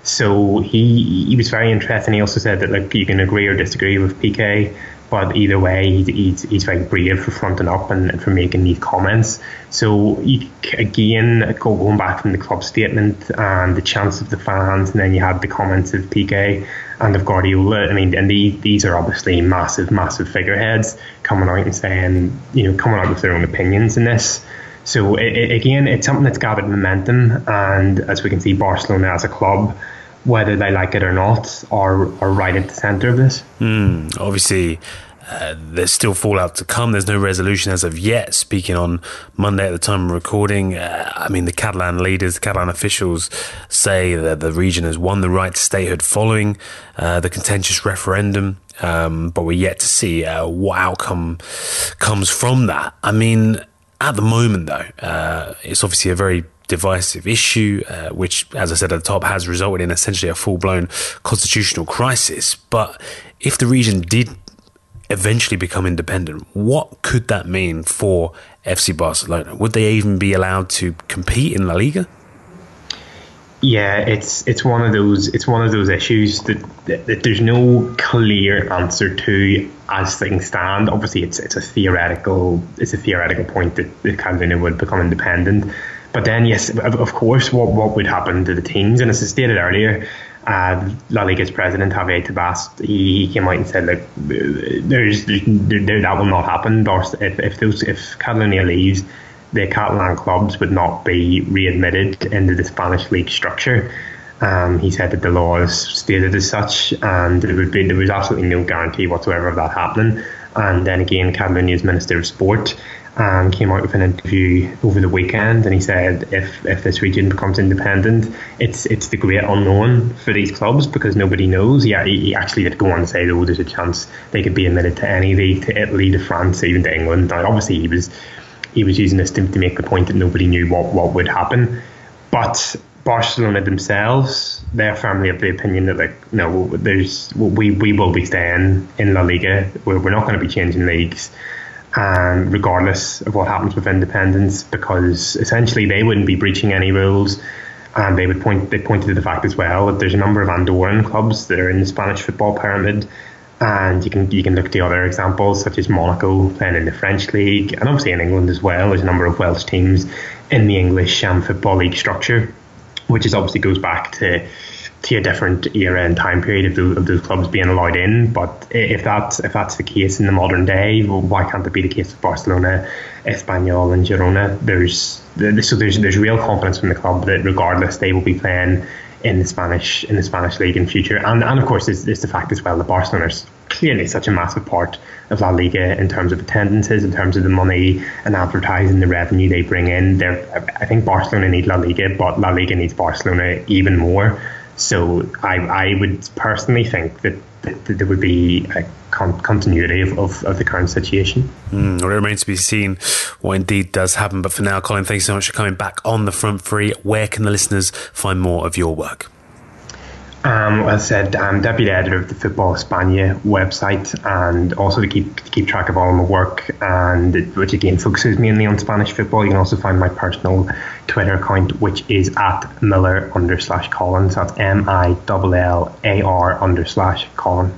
E: So he he was very interesting. He also said that like you can agree or disagree with Piqué, but either way, he's, he's very brave for fronting up and, and for making these comments. So you, again, going back from the club statement and the chance of the fans, and then you had the comments of Piqué and of Guardiola. I mean, and the, these are obviously massive, massive figureheads coming out and saying, you know, coming out with their own opinions in this. So it, it, again, it's something that's gathered momentum, and as we can see, Barcelona as a club, whether they like it or not, are are right at the centre of this.
D: Mm, obviously, uh, there's still fallout to come. There's no resolution as of yet. Speaking on Monday at the time of recording, uh, I mean, the Catalan leaders, the Catalan officials say that the region has won the right to statehood following uh, the contentious referendum. Um, but we're yet to see uh, what outcome comes from that. I mean, at the moment, though, uh, it's obviously a very divisive issue, uh, which, as I said at the top, has resulted in essentially a full blown constitutional crisis. But if the region did eventually become independent, what could that mean for FC Barcelona? Would they even be allowed to compete in La Liga?
E: Yeah, it's it's one of those it's one of those issues that, that, that, there's no clear answer to as things stand. Obviously, it's it's a theoretical it's a theoretical point that, Catalunya would become independent. But then, yes, of, course, what what would happen to the teams? And as I stated earlier, uh, La Liga's president Javier Tebas he came out and said like there's, there's there, that will not happen. If if those if Catalonia leaves, the Catalan clubs would not be readmitted into the Spanish league structure. Um, he said that the law is stated as such, and there would be there was absolutely no guarantee whatsoever of that happening. And then again, Catalonia's Minister of Sport um, came out with an interview over the weekend, and he said if if this region becomes independent, it's it's the great unknown for these clubs because nobody knows. Yeah, he, he actually did go on to say though there's a chance they could be admitted to any league, to Italy, to France, even to England. Now, obviously, he was he was using this to, to make the point that nobody knew what what would happen, but Barcelona themselves, they're firmly of the opinion that like no, there's we we will be staying in La Liga. We're, we're not going to be changing leagues um, regardless of what happens with independence, because essentially they wouldn't be breaching any rules. And they would point they pointed to the fact as well that there's a number of Andorran clubs that are in the Spanish football pyramid, and you can you can look at the other examples such as Monaco playing in the French league, and obviously in England as well. There's a number of Welsh teams in the English um, football league structure, which is obviously goes back to to a different era and time period of, the, of those clubs being allowed in. But if that's if that's the case in the modern day, well, why can't it be the case with Barcelona, Espanyol, and Girona? There's so there's there's real confidence from the club that regardless they will be playing in the Spanish in the Spanish league in future. And and of course, there's, the fact as well that Barcelona is clearly such a massive part of La Liga in terms of attendances, in terms of the money and advertising, the revenue they bring in. They're, I think Barcelona need La Liga, but La Liga needs Barcelona even more. So I, I would personally think that, that, that there would be a con- continuity of, of, of, the current situation.
D: Mm, well, it remains to be seen what indeed does happen. But for now, Colin, thanks so much for coming back on the front three. Where can the listeners find more of your work?
E: Um, as I said, I'm deputy editor of the Football España website, and also to keep to keep track of all my work, and it, which again focuses mainly on Spanish football. You can also find my personal Twitter account, which is at Millar under slash Colin. So that's M I L L A R under slash Colin.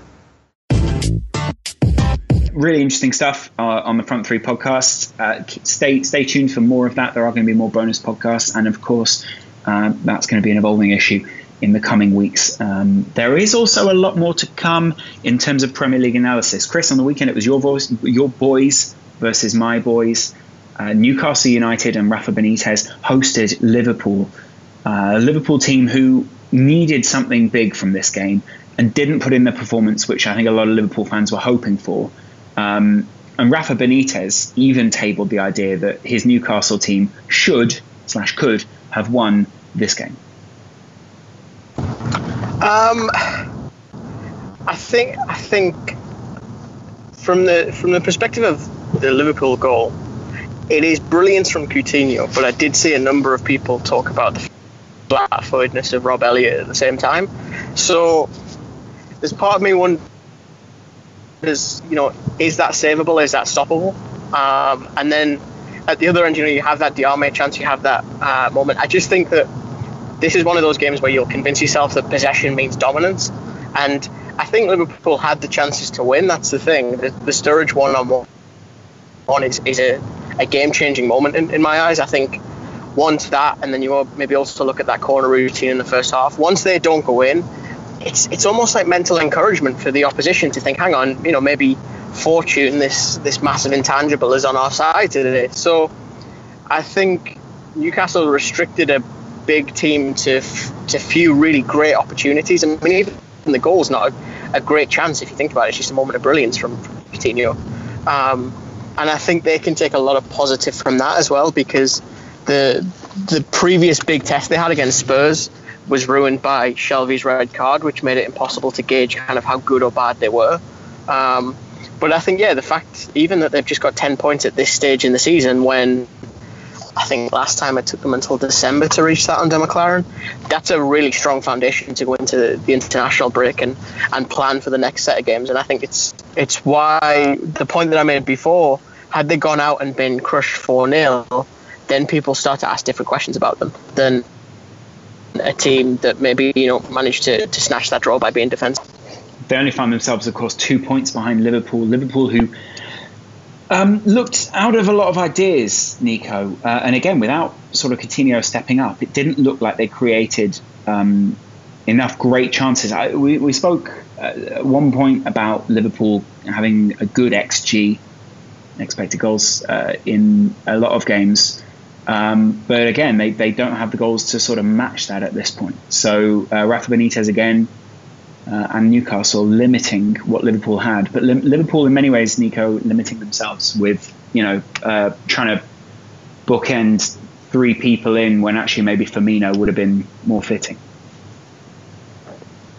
A: Really interesting stuff uh, on the Front Three podcast. Uh, stay stay tuned for more of that. There are going to be more bonus podcasts, and of course, uh, that's going to be an evolving issue in the coming weeks. Um, there is also a lot more to come in terms of Premier League analysis. Kris, on the weekend it was your voice, your boys versus my boys. Uh, Newcastle United and Rafa Benitez hosted Liverpool, uh, a Liverpool team who needed something big from this game and didn't put in the performance which I think a lot of Liverpool fans were hoping for. Um, and Rafa Benitez even tabled the idea that his Newcastle team should slash could have won this game.
C: Um, I think I think from the from the perspective of the Liverpool goal, it is brilliance from Coutinho. But I did see a number of people talk about the flat-footedness of Rob Elliott at the same time. So there's part of me wonders, you know, is that savable? Is that stoppable? Um, and then at the other end, you know, you have that Diame chance, you have that uh, moment. I just think that this is one of those games where you'll convince yourself that possession means dominance. And I think Liverpool had the chances to win. That's the thing. The, the Sturridge one on one is, is a, a game changing moment in, in my eyes. I think once that, and then you maybe also look at that corner routine in the first half. Once they don't go in, it's it's almost like mental encouragement for the opposition to think, hang on, you know, maybe fortune, this this massive intangible, is on our side today. So I think Newcastle restricted a big team to to few really great opportunities. I mean, even the goal's not a, a great chance if you think about it. It's just a moment of brilliance from, from Coutinho. Um, and I think they can take a lot of positive from that as well because the the previous big test they had against Spurs was ruined by Shelvey's red card, which made it impossible to gauge kind of how good or bad they were. Um, but I think, yeah, the fact even that they've just got 10 points at this stage in the season when I think last time it took them until December to reach that under McClaren, That's a really strong foundation to go into the international break and, and plan for the next set of games. And I think it's it's why the point that I made before, had they gone out and been crushed 4 0, then people start to ask different questions about them than a team that maybe you know managed to, to snatch that draw by being defensive.
A: They only found themselves, of course, two points behind Liverpool. Liverpool, who um, looked out of a lot of ideas, Nico, uh, and again without sort of Coutinho stepping up, it didn't look like they created um, enough great chances. I, we, we spoke uh, at one point about Liverpool having a good xG, expected goals, uh, in a lot of games. Um, but again, they, they don't have the goals to sort of match that at this point. So uh, Rafa Benitez again uh, and Newcastle limiting what Liverpool had. But Liverpool, in many ways, Nico, limiting themselves with, you know, uh, trying to bookend three people in when actually maybe Firmino would have been more fitting.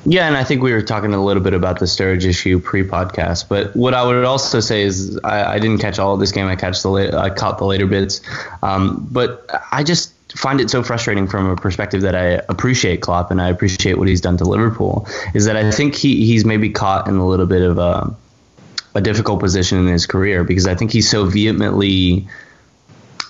B: Yeah, and I think we were talking a little bit about the Sturridge issue pre-podcast. But what I would also say is I, I didn't catch all of this game. I catch the I caught the later bits. Um, but I just find it so frustrating from a perspective that I appreciate Klopp and I appreciate what he's done to Liverpool is that I think he he's maybe caught in a little bit of a a difficult position in his career because I think he's so vehemently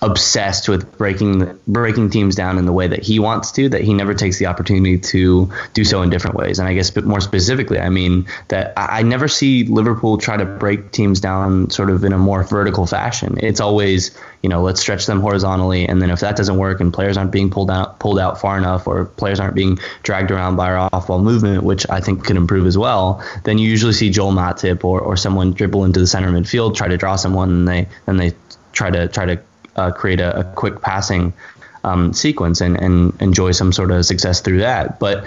B: obsessed with breaking breaking teams down in the way that he wants to that he never takes the opportunity to do so in different ways. And i guess but more specifically i mean that i never see liverpool try to break teams down sort of in a more vertical fashion. It's always you know let's stretch them horizontally and then if that doesn't work and players aren't being pulled out pulled out far enough or players aren't being dragged around by our off ball movement which i think could improve as well then you usually see joel matip or, or someone dribble into the center midfield try to draw someone and they then they try to try to uh, create a, a, quick passing um, sequence and, and enjoy some sort of success through that. But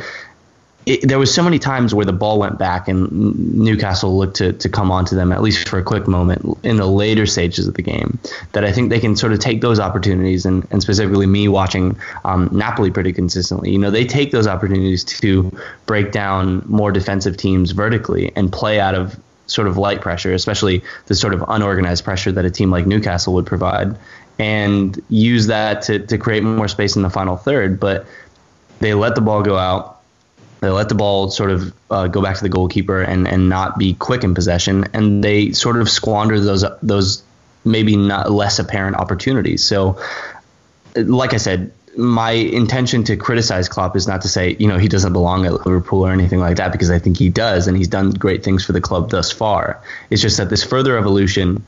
B: it, there was so many times where the ball went back and Newcastle looked to, to come onto them at least for a quick moment in the later stages of the game that I think they can sort of take those opportunities and, and specifically me watching um, Napoli pretty consistently. You know, they take those opportunities to break down more defensive teams vertically and play out of sort of light pressure, especially the sort of unorganized pressure that a team like Newcastle would provide, and use that to, to create more space in the final third. But they let the ball go out. They let the ball sort of uh, go back to the goalkeeper and, and not be quick in possession, and they sort of squander those those maybe not less apparent opportunities. So, like I said, my intention to criticize Klopp is not to say, you know, he doesn't belong at Liverpool or anything like that, because I think he does, and he's done great things for the club thus far. It's just that this further evolution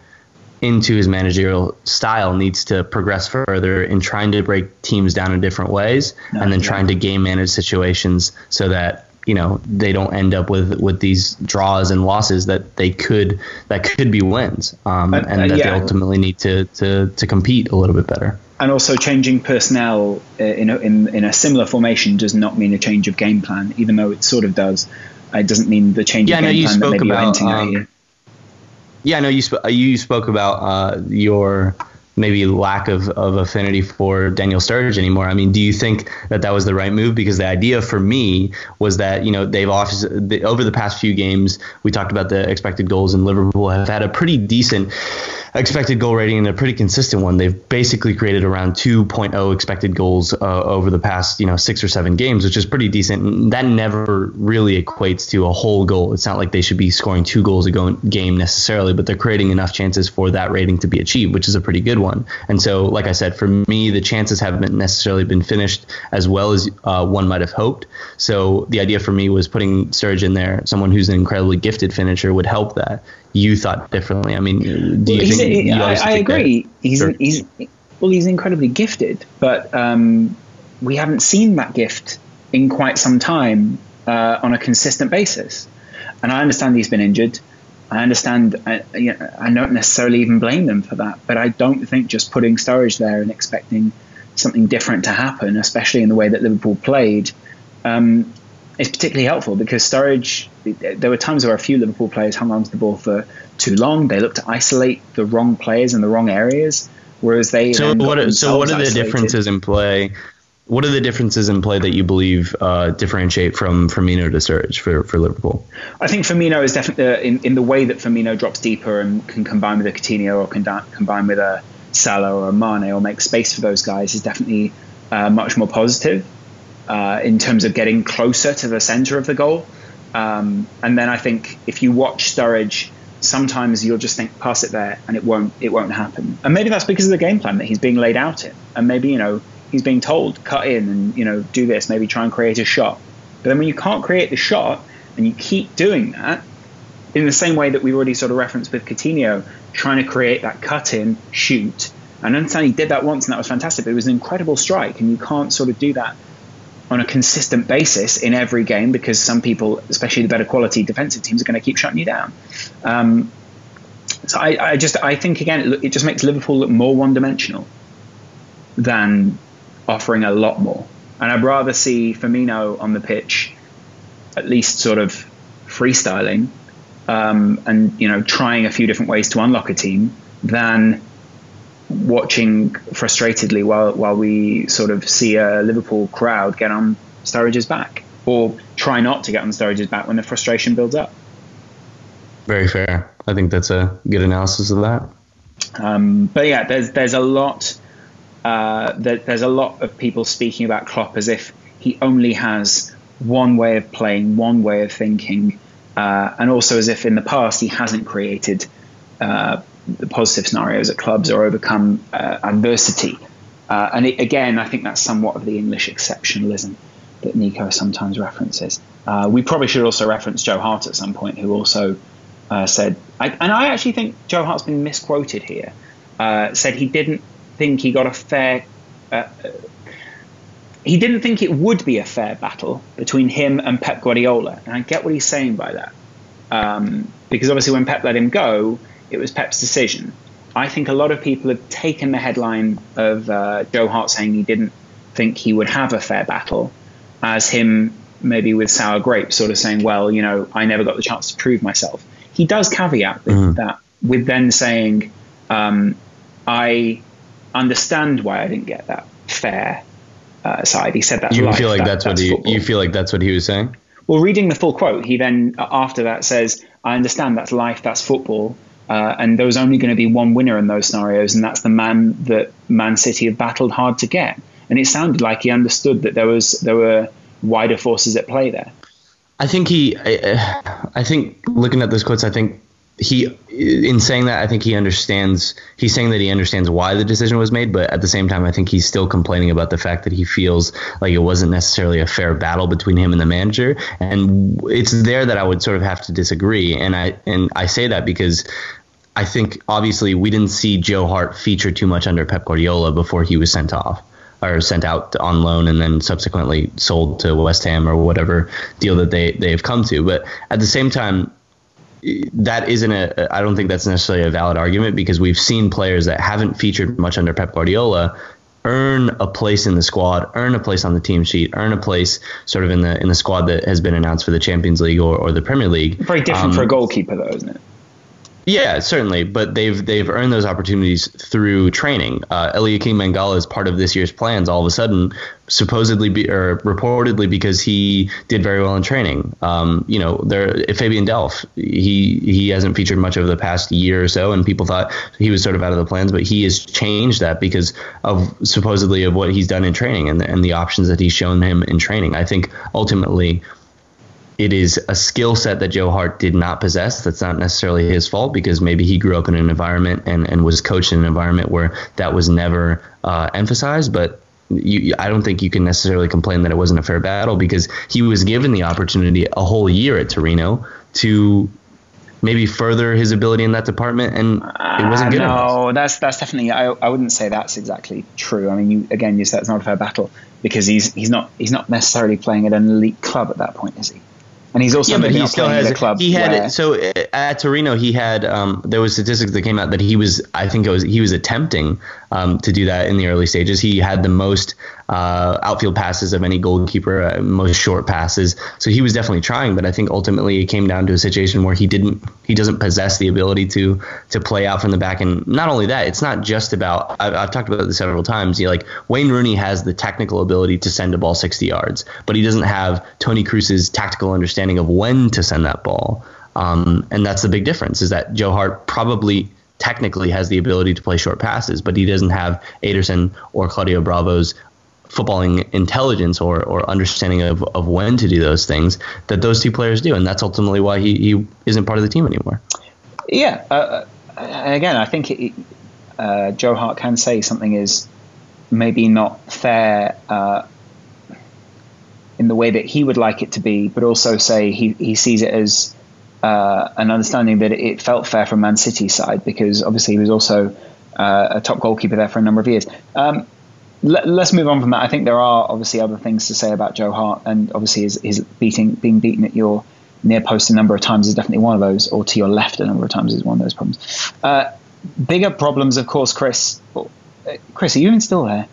B: into his managerial style needs to progress further in trying to break teams down in different ways no, and then yeah. trying to game manage situations so that you know they don't end up with with these draws and losses that they could that could be wins um, and uh, that yeah. they ultimately need to, to to compete a little bit better
A: and also changing personnel uh, in a, in, in a similar formation does not mean a change of game plan even though it sort of does it doesn't mean the change
B: yeah,
A: of game
B: plan
A: that maybe
B: about, um,
A: here.
B: Yeah I know you sp- you spoke about uh, your maybe lack of, of affinity for Daniel Sturridge anymore. I mean, do you think that that was the right move? Because the idea for me was that, you know, they've the, over the past few games, we talked about the expected goals and Liverpool have had a pretty decent expected goal rating and a pretty consistent one. They've basically created around 2.0 expected goals uh, over the past, you know, six or seven games, which is pretty decent. And that never really equates to a whole goal. It's not like they should be scoring two goals a go- game necessarily, but they're creating enough chances for that rating to be achieved, which is a pretty good one. And so, like I said, for me, the chances haven't necessarily been finished as well as uh, one might have hoped. So the idea for me was putting Sturridge in there, someone who's an incredibly gifted finisher, would help that you thought differently. I mean, do you
A: well,
B: think?
A: A,
B: you
A: I, I agree.
B: That,
A: he's
B: sure.
A: he's well, he's incredibly gifted, but um, we haven't seen that gift in quite some time uh, on a consistent basis. And I understand he's been injured. I understand. I, you know, I don't necessarily even blame them for that, but I don't think just putting Sturridge there and expecting something different to happen, especially in the way that Liverpool played, um, is particularly helpful because Sturridge. There were times where a few Liverpool players hung on to the ball for too long. They looked to isolate the wrong players in the wrong areas, whereas they.
B: So what? Are, so what are the
A: isolated.
B: differences in play? What are the differences in play that you believe uh, differentiate from Firmino to Sturridge for, for Liverpool?
A: I think Firmino is definitely uh, in, in the way that Firmino drops deeper and can combine with a Coutinho or can combine with a Salah or a Mane or make space for those guys is definitely uh, much more positive uh, in terms of getting closer to the center of the goal. Um, and then I think if you watch Sturridge, sometimes you'll just think pass it there and it won't it won't happen. And maybe that's because of the game plan that he's being laid out in. And maybe you know he's being told cut in and you know do this, maybe try and create a shot. But then when you can't create the shot and you keep doing that, in the same way that we already sort of referenced with Coutinho, trying to create that cut in, shoot. And I understand he did that once and that was fantastic, but it was an incredible strike, and you can't sort of do that on a consistent basis in every game because some people, especially the better quality defensive teams, are going to keep shutting you down. Um, so I, I, just I think again it, it just makes Liverpool look more one dimensional than offering a lot more. And I'd rather see Firmino on the pitch, at least sort of freestyling, um, and you know trying a few different ways to unlock a team than watching frustratedly while while we sort of see a Liverpool crowd get on Sturridge's back, or try not to get on Sturridge's back when the frustration builds up.
B: Very fair. I think that's a good analysis of that.
A: Um, but yeah, there's there's a lot uh, there, there's a lot of people speaking about Klopp as if he only has one way of playing, one way of thinking, uh, and also as if in the past he hasn't created uh, the positive scenarios at clubs or overcome uh, adversity. Uh, and it, again, I think that's somewhat of the English exceptionalism that Nico sometimes references. Uh, we probably should also reference Joe Hart at some point, who also uh, said, I, and I actually think Joe Hart's been misquoted here, uh, said he didn't think he got a fair. Uh, he didn't think it would be a fair battle between him and Pep Guardiola. And I get what he's saying by that. Um, because obviously, when Pep let him go, it was Pep's decision. I think a lot of people have taken the headline of uh, Joe Hart saying he didn't think he would have a fair battle as him maybe with sour grapes, sort of saying, well, you know, I never got the chance to prove myself. He does caveat mm. that with then saying, um, I understand why I didn't get that fair uh, side. He said that.
B: You feel like that, that's, that's, what he. Football. You feel like that's what he was saying.
A: Well, reading the full quote, he then after that says, I understand that's life, that's football, uh, and there was only going to be one winner in those scenarios, and that's the man that Man City have battled hard to get. And it sounded like he understood that there was there were wider forces at play there.
B: I think he, I, I think looking at those quotes, I think he in saying that i think he understands he's saying that he understands why the decision was made but at the same time i think he's still complaining about the fact that he feels like it wasn't necessarily a fair battle between him and the manager and it's there that i would sort of have to disagree and i and i say that because i think obviously we didn't see joe hart feature too much under pep guardiola before he was sent off or sent out on loan and then subsequently sold to west ham or whatever deal that they they've come to but at the same time that isn't a I don't think that's necessarily a valid argument because we've seen players that haven't featured much under Pep Guardiola earn a place in the squad, earn a place on the team sheet, earn a place sort of in the in the squad that has been announced for the Champions League or, or the Premier League.
A: Very different um, for a goalkeeper though, isn't it?
B: Yeah, certainly, but they've they've earned those opportunities through training. Uh, King Mangala is part of this year's plans. All of a sudden, supposedly be, or reportedly because he did very well in training. Um, you know, there Fabian Delph, he he hasn't featured much over the past year or so, and people thought he was sort of out of the plans, but he has changed that because of supposedly of what he's done in training and and the options that he's shown him in training. I think ultimately it is a skill set that Joe Hart did not possess. That's not necessarily his fault because maybe he grew up in an environment and, and was coached in an environment where that was never uh, emphasized. But you, I don't think you can necessarily complain that it wasn't a fair battle because he was given the opportunity a whole year at Torino to maybe further his ability in that department, and it wasn't good.
A: Uh, no, that's that's definitely. I, I wouldn't say that's exactly true. I mean, you again, you said it's not a fair battle because he's he's not he's not necessarily playing at an elite club at that point, is he? And he's also yeah, but he still has a club.
B: He had where, so uh, at Torino he had um, there was statistics that came out that he was I think it was he was attempting um, to do that in the early stages. He had the most uh, outfield passes of any goalkeeper, uh, most short passes. So he was definitely trying, but I think ultimately it came down to a situation where he didn't, he doesn't possess the ability to to play out from the back. And not only that, it's not just about. I've, I've talked about this several times. You know, like Wayne Rooney has the technical ability to send a ball 60 yards, but he doesn't have Toni Kroos's tactical understanding of when to send that ball. Um, and that's the big difference. Is that Joe Hart probably technically has the ability to play short passes, but he doesn't have Ederson or Claudio Bravo's footballing intelligence or, or understanding of, of when to do those things that those two players do. And that's ultimately why he, he isn't part of the team anymore.
A: Yeah. Uh, uh again, I think it, uh, Joe Hart can say something is maybe not fair uh, in the way that he would like it to be, but also say he, he sees it as uh, an understanding that it felt fair from Man City's side because obviously he was also uh, a top goalkeeper there for a number of years. Um, let, us move on from that. I think there are obviously other things to say about Joe Hart, and obviously his, his beating, being beaten at your near post a number of times is definitely one of those, or to your left a number of times is one of those problems. Uh, bigger problems, of course, Kris. Uh, Kris, are you even still there?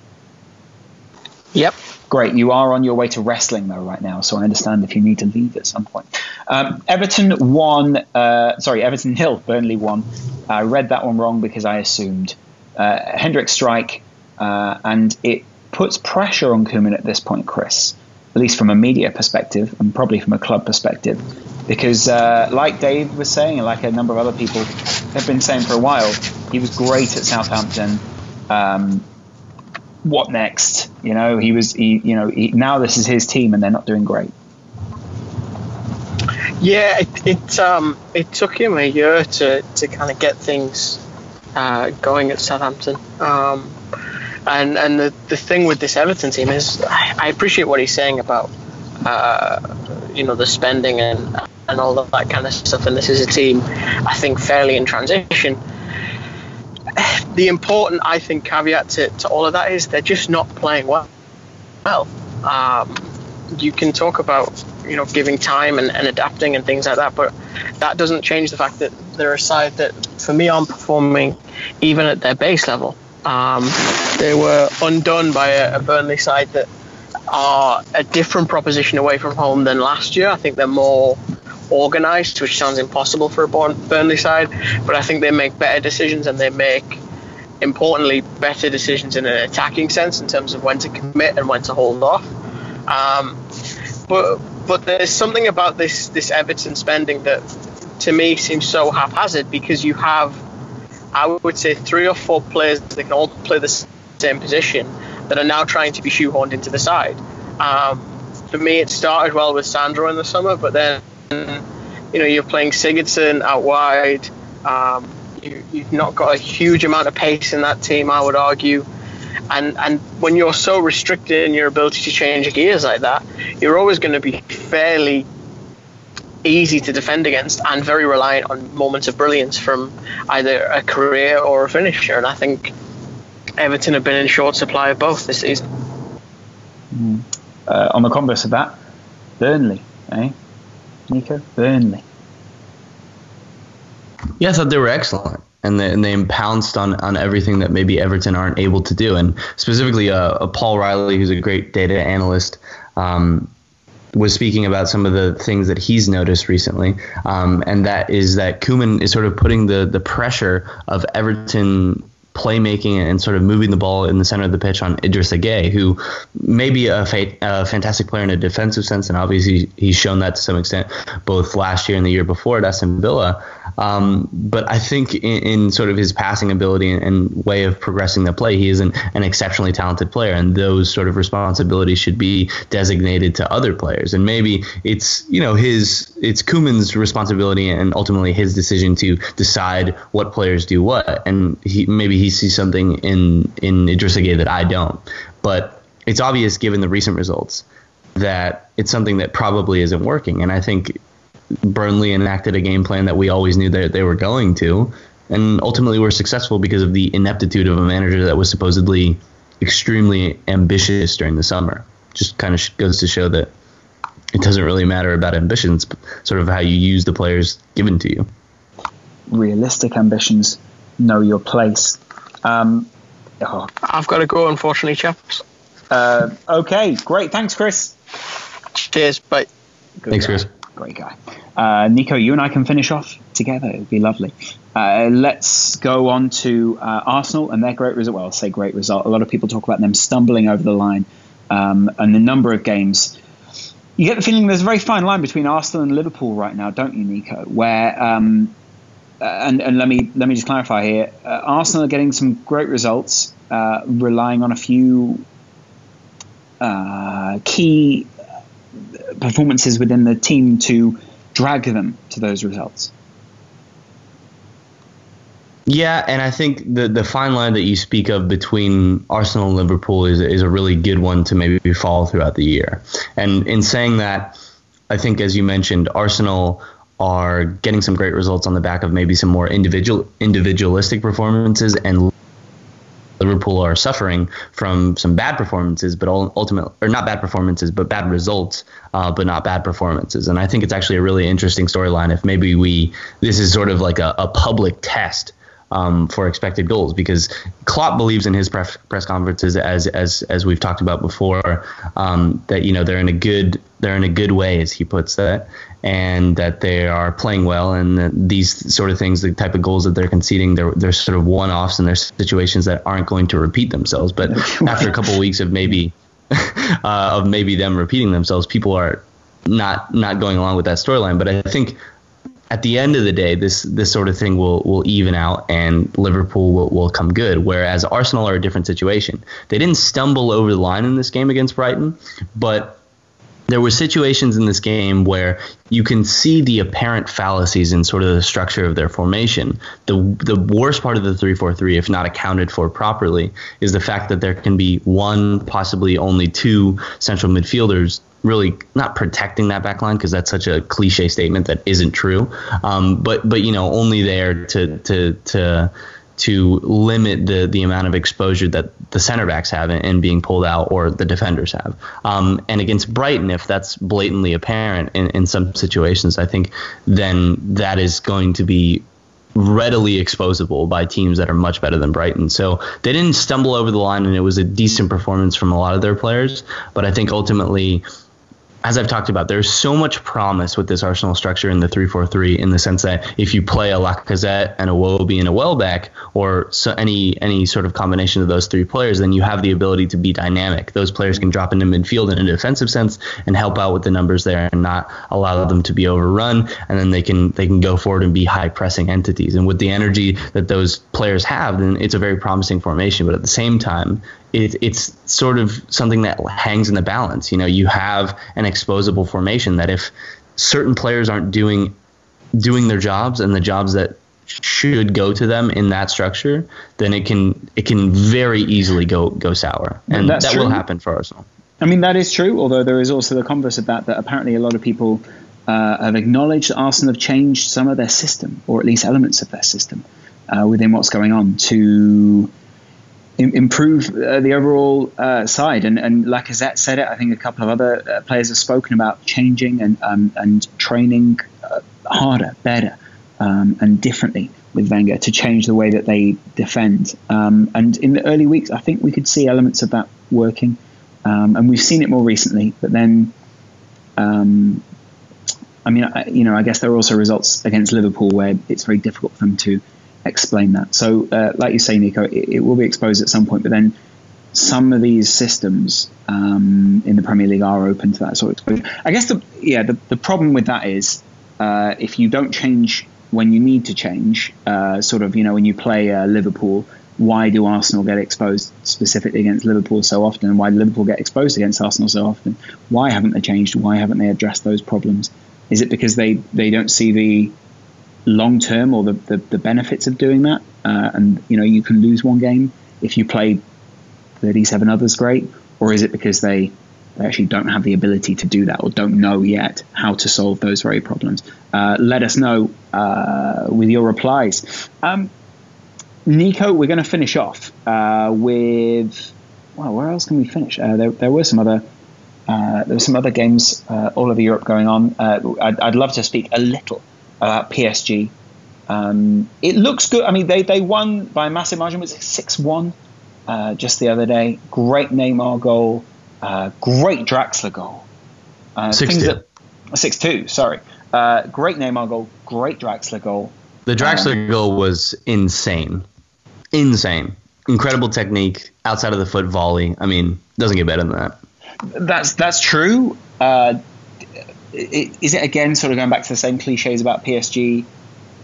C: Yep.
A: Great. You are on your way to wrestling though right now, so I understand if you need to leave at some point. Um, Everton won. Uh, sorry, Everton Hill, Burnley won. I read that one wrong because I assumed uh, Hendrick strike uh, and it puts pressure on Koeman at this point, Kris, at least from a media perspective and probably from a club perspective. Because, uh, like Dave was saying, and like a number of other people have been saying for a while, he was great at Southampton. Um, what next? You know, he was, he, you know, he, now this is his team and they're not doing great.
C: Yeah, it it, um, it took him a year to, to kind of get things uh, going at Southampton. Um, and and the, the thing with this Everton team is, I, appreciate what he's saying about, uh, you know, the spending and and all of that kind of stuff. And this is a team, I think, fairly in transition. The important, I think, caveat to, to all of that is they're just not playing well. Well, um, you can talk about you know giving time and, and adapting and things like that, but that doesn't change the fact that they're a side that, for me, aren't performing even at their base level. Um, they were undone by a, a, Burnley side that are a different proposition away from home than last year. I think they're more organised, which sounds impossible for a Burnley side, but I think they make better decisions and they make, importantly, better decisions in an attacking sense in terms of when to commit and when to hold off. Um, but but there's something about this this Everton spending that
F: to me seems so haphazard because you have, I would say, three or four players that can all play the same position that are now trying to be shoehorned into the side. Um, for me, it started well with Sandro in the summer, but then you know you're playing Sigurdsson out wide. Um, you, have not got a huge amount of pace in that team, I would argue. And and when you're so restricted in your ability to change gears like that, you're always going to be fairly easy to defend against and very reliant on moments of brilliance from either a career or a finisher. And I think Everton have been in short supply of both this season.
A: Mm. Uh, on the converse of that, Burnley, eh? Nico, Burnley.
B: Yeah, I thought they were excellent. And they, and they pounced on, on everything that maybe Everton aren't able to do. And specifically, uh, uh, Paul Riley, who's a great data analyst, um, was speaking about some of the things that he's noticed recently, um, and that is that Koeman is sort of putting the the pressure of Everton playmaking and sort of moving the ball in the center of the pitch on Idrissa Gueye, who may be a, fa- a, fantastic player in a defensive sense, and obviously he's shown that to some extent both last year and the year before at Aston Villa. Um, but I think in, in, sort of his passing ability and, and, way of progressing the play, he is an, an, exceptionally talented player, and those sort of responsibilities should be designated to other players. And maybe it's you know his it's Koeman's responsibility and ultimately his decision to decide what players do what, and he maybe he sees something in in Idrissa Gueye that I don't, but it's obvious given the recent results that it's something that probably isn't working. And I think Burnley enacted a game plan that we always knew that they were going to, and ultimately were successful because of the ineptitude of a manager that was supposedly extremely ambitious during the summer. Just kind of goes to show that it doesn't really matter about ambitions, sort of how you use the players given to you.
A: Realistic ambitions, know your place. Um,
F: oh. I've got to go, unfortunately, chaps.
A: Uh, okay, great. Thanks, Kris.
F: Cheers. Bye.
B: Good Thanks,
A: guy.
B: Kris.
A: Great guy. Uh, Nico, you and I can finish off together. It'd be lovely. Uh, let's go on to uh, Arsenal and their great result. Well, I'll say great result. A lot of people talk about them stumbling over the line um, and the number of games. You get the feeling there's a very fine line between Arsenal and Liverpool right now, don't you, Nico? Where um, and, and let me let me just clarify here: uh, Arsenal are getting some great results, uh, relying on a few key performances within the team to drag them to those results.
B: Yeah, and I think the the fine line that you speak of between Arsenal and Liverpool is is a really good one to maybe follow throughout the year. And in saying that, I think as you mentioned, Arsenal are getting some great results on the back of maybe some more individual individualistic performances and Liverpool are suffering from some bad performances, but ultimately, or not bad performances, but bad results, uh, but not bad performances. And I think it's actually a really interesting storyline if maybe we, this is sort of like a, a public test um, for expected goals because Klopp believes in his press, press conferences as as as we've talked about before um, that you know they're in a good they're in a good way as he puts that and that they are playing well and these sort of things the type of goals that they're conceding they're, they're sort of one-offs and they're situations that aren't going to repeat themselves but after a couple of weeks of maybe uh, of maybe them repeating themselves people are not not going along with that storyline but I think at the end of the day, this this sort of thing will will even out, and Liverpool will, will come good. Whereas Arsenal are a different situation. They didn't stumble over the line in this game against Brighton, but there were situations in this game where you can see the apparent fallacies in sort of the structure of their formation. The the worst part of the 3-4-3 if not accounted for properly is the fact that there can be one possibly only two central midfielders really not protecting that back line because that's such a cliche statement that isn't true. Um, but but you know only there to to to to limit the the amount of exposure that the center backs have in, in being pulled out or the defenders have. Um, and against Brighton, if that's blatantly apparent in, in some situations, I think then that is going to be readily exposable by teams that are much better than Brighton. So they didn't stumble over the line, and it was a decent performance from a lot of their players. But I think ultimately as I've talked about, there's so much promise with this Arsenal structure in the 3-4-3 in the sense that if you play a Lacazette and a Iwobi and a Welbeck or so any any sort of combination of those three players, then you have the ability to be dynamic. Those players can drop into midfield in a defensive sense and help out with the numbers there and not allow them to be overrun. And then they can they can go forward and be high pressing entities. And with the energy that those players have, then it's a very promising formation. But at the same time, it, it's sort of something that hangs in the balance. You know, you have an exposable formation that if certain players aren't doing doing their jobs and the jobs that should go to them in that structure, then it can it can very easily go go sour, and That's that true. will happen for Arsenal.
A: I mean, that is true. Although there is also the converse of that that apparently a lot of people uh, have acknowledged that Arsenal have changed some of their system, or at least elements of their system, uh, within what's going on to improve uh, the overall uh, side. And, and Lacazette said it. I think a couple of other uh, players have spoken about changing and um, and training uh, harder, better, um, and differently with Wenger to change the way that they defend. Um, and in the early weeks, I think we could see elements of that working. Um, and we've seen it more recently. But then, um, I mean, you know, I guess there are also results against Liverpool where it's very difficult for them to explain that. So, uh, like you say, Nico, it, it, will be exposed at some point, but then some of these systems um, in the Premier League are open to that sort of exposure. I guess the yeah the, the problem with that is uh, if you don't change when you need to change, uh, sort of you know when you play uh, Liverpool. Why do Arsenal get exposed specifically against Liverpool so often? Why do Liverpool get exposed against Arsenal so often? Why haven't they changed? Why haven't they addressed those problems? Is it because they, they don't see the long term or the, the, the, benefits of doing that. Uh, and you know you can lose one game if you play 37 others great, or is it because they, they actually don't have the ability to do that or don't know yet how to solve those very problems? Uh, let us know uh, with your replies. Um, Nico, we're going to finish off uh, with well, where else can we finish? Uh, there, there were some other. Uh, there were some other games all over Europe going on. I'd, I'd love to speak a little uh, PSG. Um, it looks good. I mean, they, they won by a massive margin. Was it 6 1 uh, just the other day? Great Neymar goal. Uh, great Draxler goal.
B: Uh, 6 2.
A: 6 2, sorry. Uh, great Neymar goal. Great Draxler goal.
B: The Draxler um, goal was insane. Insane. Incredible technique outside of the foot volley. I mean, doesn't get better than that.
A: That's that's true. Uh, is it again sort of going back to the same cliches about PSG?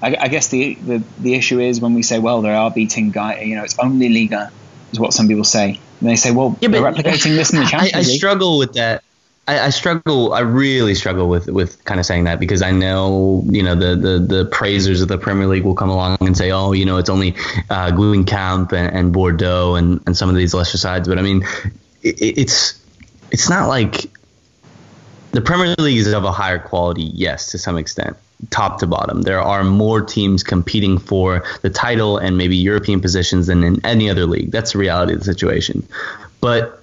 A: I, I guess the, the, the issue is when we say, well, they are beating guy, you know, it's only Liga, is what some people say. And they say, well, yeah, they're replicating this in the Champions
B: I, I
A: League.
B: struggle with that. I, I, struggle. I really struggle with with kind of saying that because I know you know the the, the praisers of the Premier League will come along and say, oh, you know, it's only uh, Guingamp and, and Bordeaux and, and some of these lesser sides. But I mean, it, it's it's not like the Premier League is of a higher quality, yes, to some extent, top to bottom. There are more teams competing for the title and maybe European positions than in any other league. That's the reality of the situation. But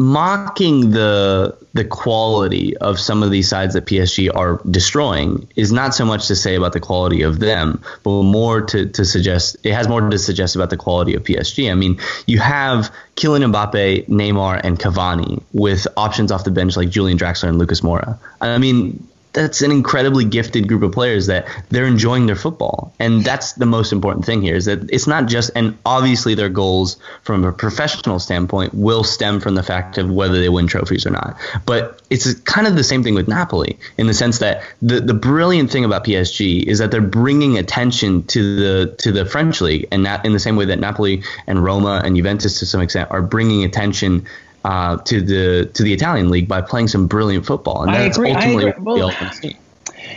B: mocking the the quality of some of these sides that PSG are destroying is not so much to say about the quality of them, but more to, to suggest it has more to suggest about the quality of PSG. I mean, you have Kylian Mbappe, Neymar, and Cavani with options off the bench like Julian Draxler and Lucas Moura. I mean, that's an incredibly gifted group of players that they're enjoying their football. And that's the most important thing here is that it's not just and obviously their goals from a professional standpoint will stem from the fact of whether they win trophies or not. But it's kind of the same thing with Napoli in the sense that the the brilliant thing about PSG is that they're bringing attention to the to the French league. And that in the same way that Napoli and Roma and Juventus to some extent are bringing attention uh, to the to the Italian league by playing some brilliant football, and I that's agree, ultimately well,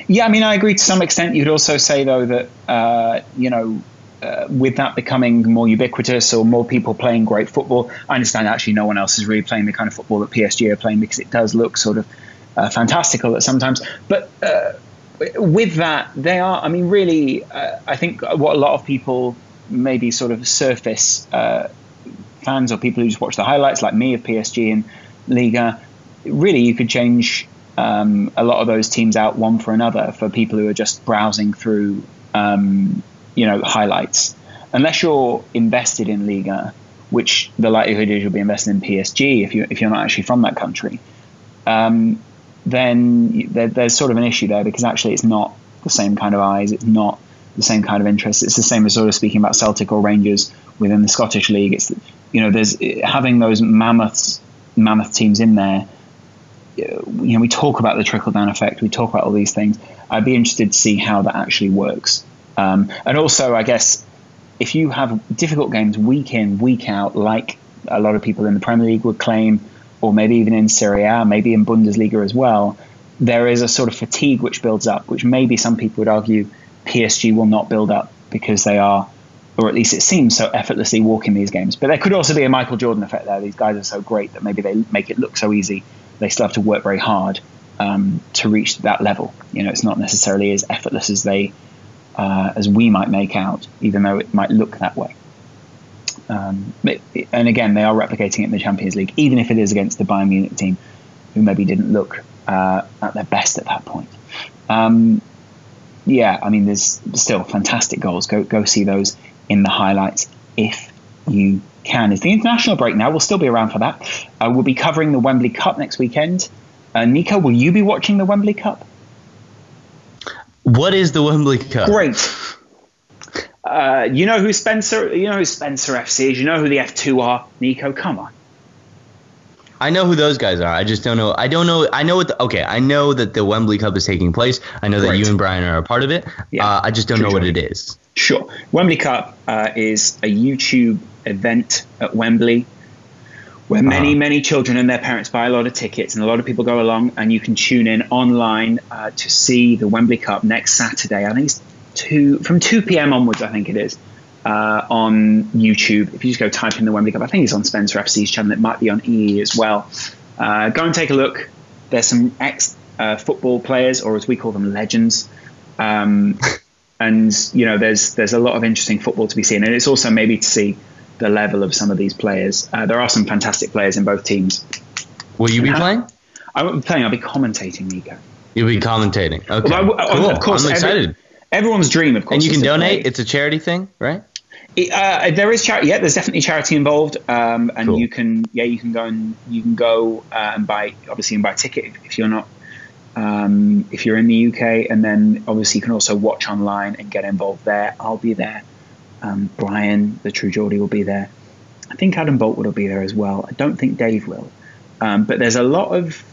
A: Yeah, I mean, I agree to some extent. You'd also say though that uh, you know. Uh, with that becoming more ubiquitous or more people playing great football, I understand actually no one else is really playing the kind of football that PSG are playing because it does look sort of uh, fantastical at sometimes. But uh, with that, they are. I mean, really, uh, I think what a lot of people maybe sort of surface uh, fans or people who just watch the highlights, like me of PSG and Liga, really you could change um, a lot of those teams out one for another for people who are just browsing through, um, you know, highlights. Unless you're invested in Liga, which the likelihood is you'll be invested in PSG if you if you're not actually from that country. Um, then there, there's sort of an issue there because actually it's not the same kind of eyes. It's not the same kind of interest. It's the same as sort of speaking about Celtic or Rangers within the Scottish league. It's you know there's having those mammoths mammoth teams in there. You know we talk about the trickle down effect. We talk about all these things. I'd be interested to see how that actually works. Um, and also, I guess if you have difficult games week in week out, like a lot of people in the Premier League would claim, or maybe even in Serie A, maybe in Bundesliga as well, there is a sort of fatigue which builds up, which maybe some people would argue PSG will not build up because they are, or at least it seems so effortlessly walking these games. But there could also be a Michael Jordan effect there. These guys are so great that maybe they make it look so easy. They still have to work very hard um, to reach that level. You know, it's not necessarily as effortless as they uh, as we might make out, even though it might look that way. Um, and again, they are replicating it in the Champions League, even if it is against the Bayern Munich team, who maybe didn't look uh, at their best at that point. Um, yeah, I mean, there's still fantastic goals. Go go see those in the highlights if you can. It's the international break now. We'll still be around for that. Uh, we'll be covering the Wembley Cup next weekend. Uh, Nico, will you be watching the Wembley Cup?
B: What is the Wembley Cup?
A: Great. Uh, you know who Spencer? You know who Spencer FC is. You know who the F2 are. Nico, come on.
B: I know who those guys are. I just don't know. I don't know. I know what. The, okay, I know that the Wembley Cup is taking place. I know that you and Brian are a part of it. Yeah. Uh, I just don't know what it is.
A: Sure. Wembley Cup uh, is a YouTube event at Wembley where many, uh-huh. many children and their parents buy a lot of tickets, and a lot of people go along, and you can tune in online uh, to see the Wembley Cup next Saturday. I think it's two from two p.m. onwards. I think it is uh, on YouTube. If you just go type in the Wembley Cup, I think it's on Spencer FC's channel. It might be on EE as well. Uh, go and take a look. There's some ex uh, football players, or as we call them, legends. Um, and you know, there's there's a lot of interesting football to be seen, and it's also maybe to see the level of some of these players. Uh, there are some fantastic players in both teams.
B: Will you be playing?
A: I won't be playing. I'll be commentating, Nico.
B: You'll be commentating. Okay. Well, I,
A: cool. Of course, I'm excited. Every, everyone's dream, of course.
B: And you can donate. It's a charity thing, right?
A: Uh, there is charity. Yeah, there's definitely charity involved, um, and cool. you can yeah you can go and you can go uh, and buy obviously and buy a ticket if you're not um, if you're in the UK, and then obviously you can also watch online and get involved there. I'll be there. Um, Brian, the True Geordie, will be there. I think Adam Boultwood will be there as well. I don't think Dave will, um, but there's a lot of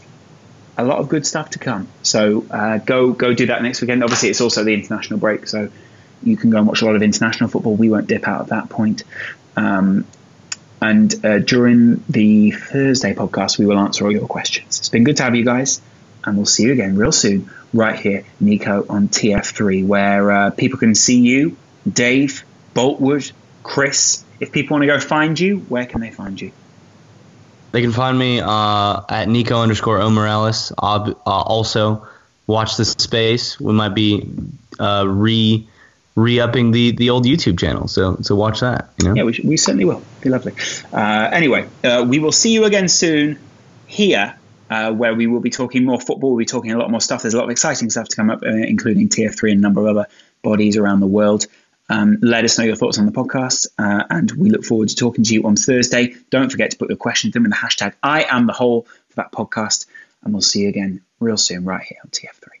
A: a lot of good stuff to come. So uh, go go do that next weekend. Obviously, it's also the international break, so you can go and watch a lot of international football. We won't dip out at that point. Um, and uh, during the Thursday podcast, we will answer all your questions. It's been good to have you guys, and we'll see you again real soon, right here, Nico on TF3, where uh, people can see you, Dave, Boultwood, Kris. If people want to go find you, where can they find you?
B: They can find me uh, at Nico underscore O Morales. Uh, also, watch the space. We might be uh, re re-upping the the old YouTube channel. So so watch that. You know?
A: Yeah, we, we certainly will. Be lovely. Uh, anyway, uh, we will see you again soon here. Uh, where we will be talking more football, we'll be talking a lot more stuff. There's a lot of exciting stuff to come up, uh, including TF3 and a number of other bodies around the world. Um, let us know your thoughts on the podcast, uh, and we look forward to talking to you on Thursday. Don't forget to put your questions in with the hashtag I am the whole for that podcast, and we'll see you again real soon right here on TF3.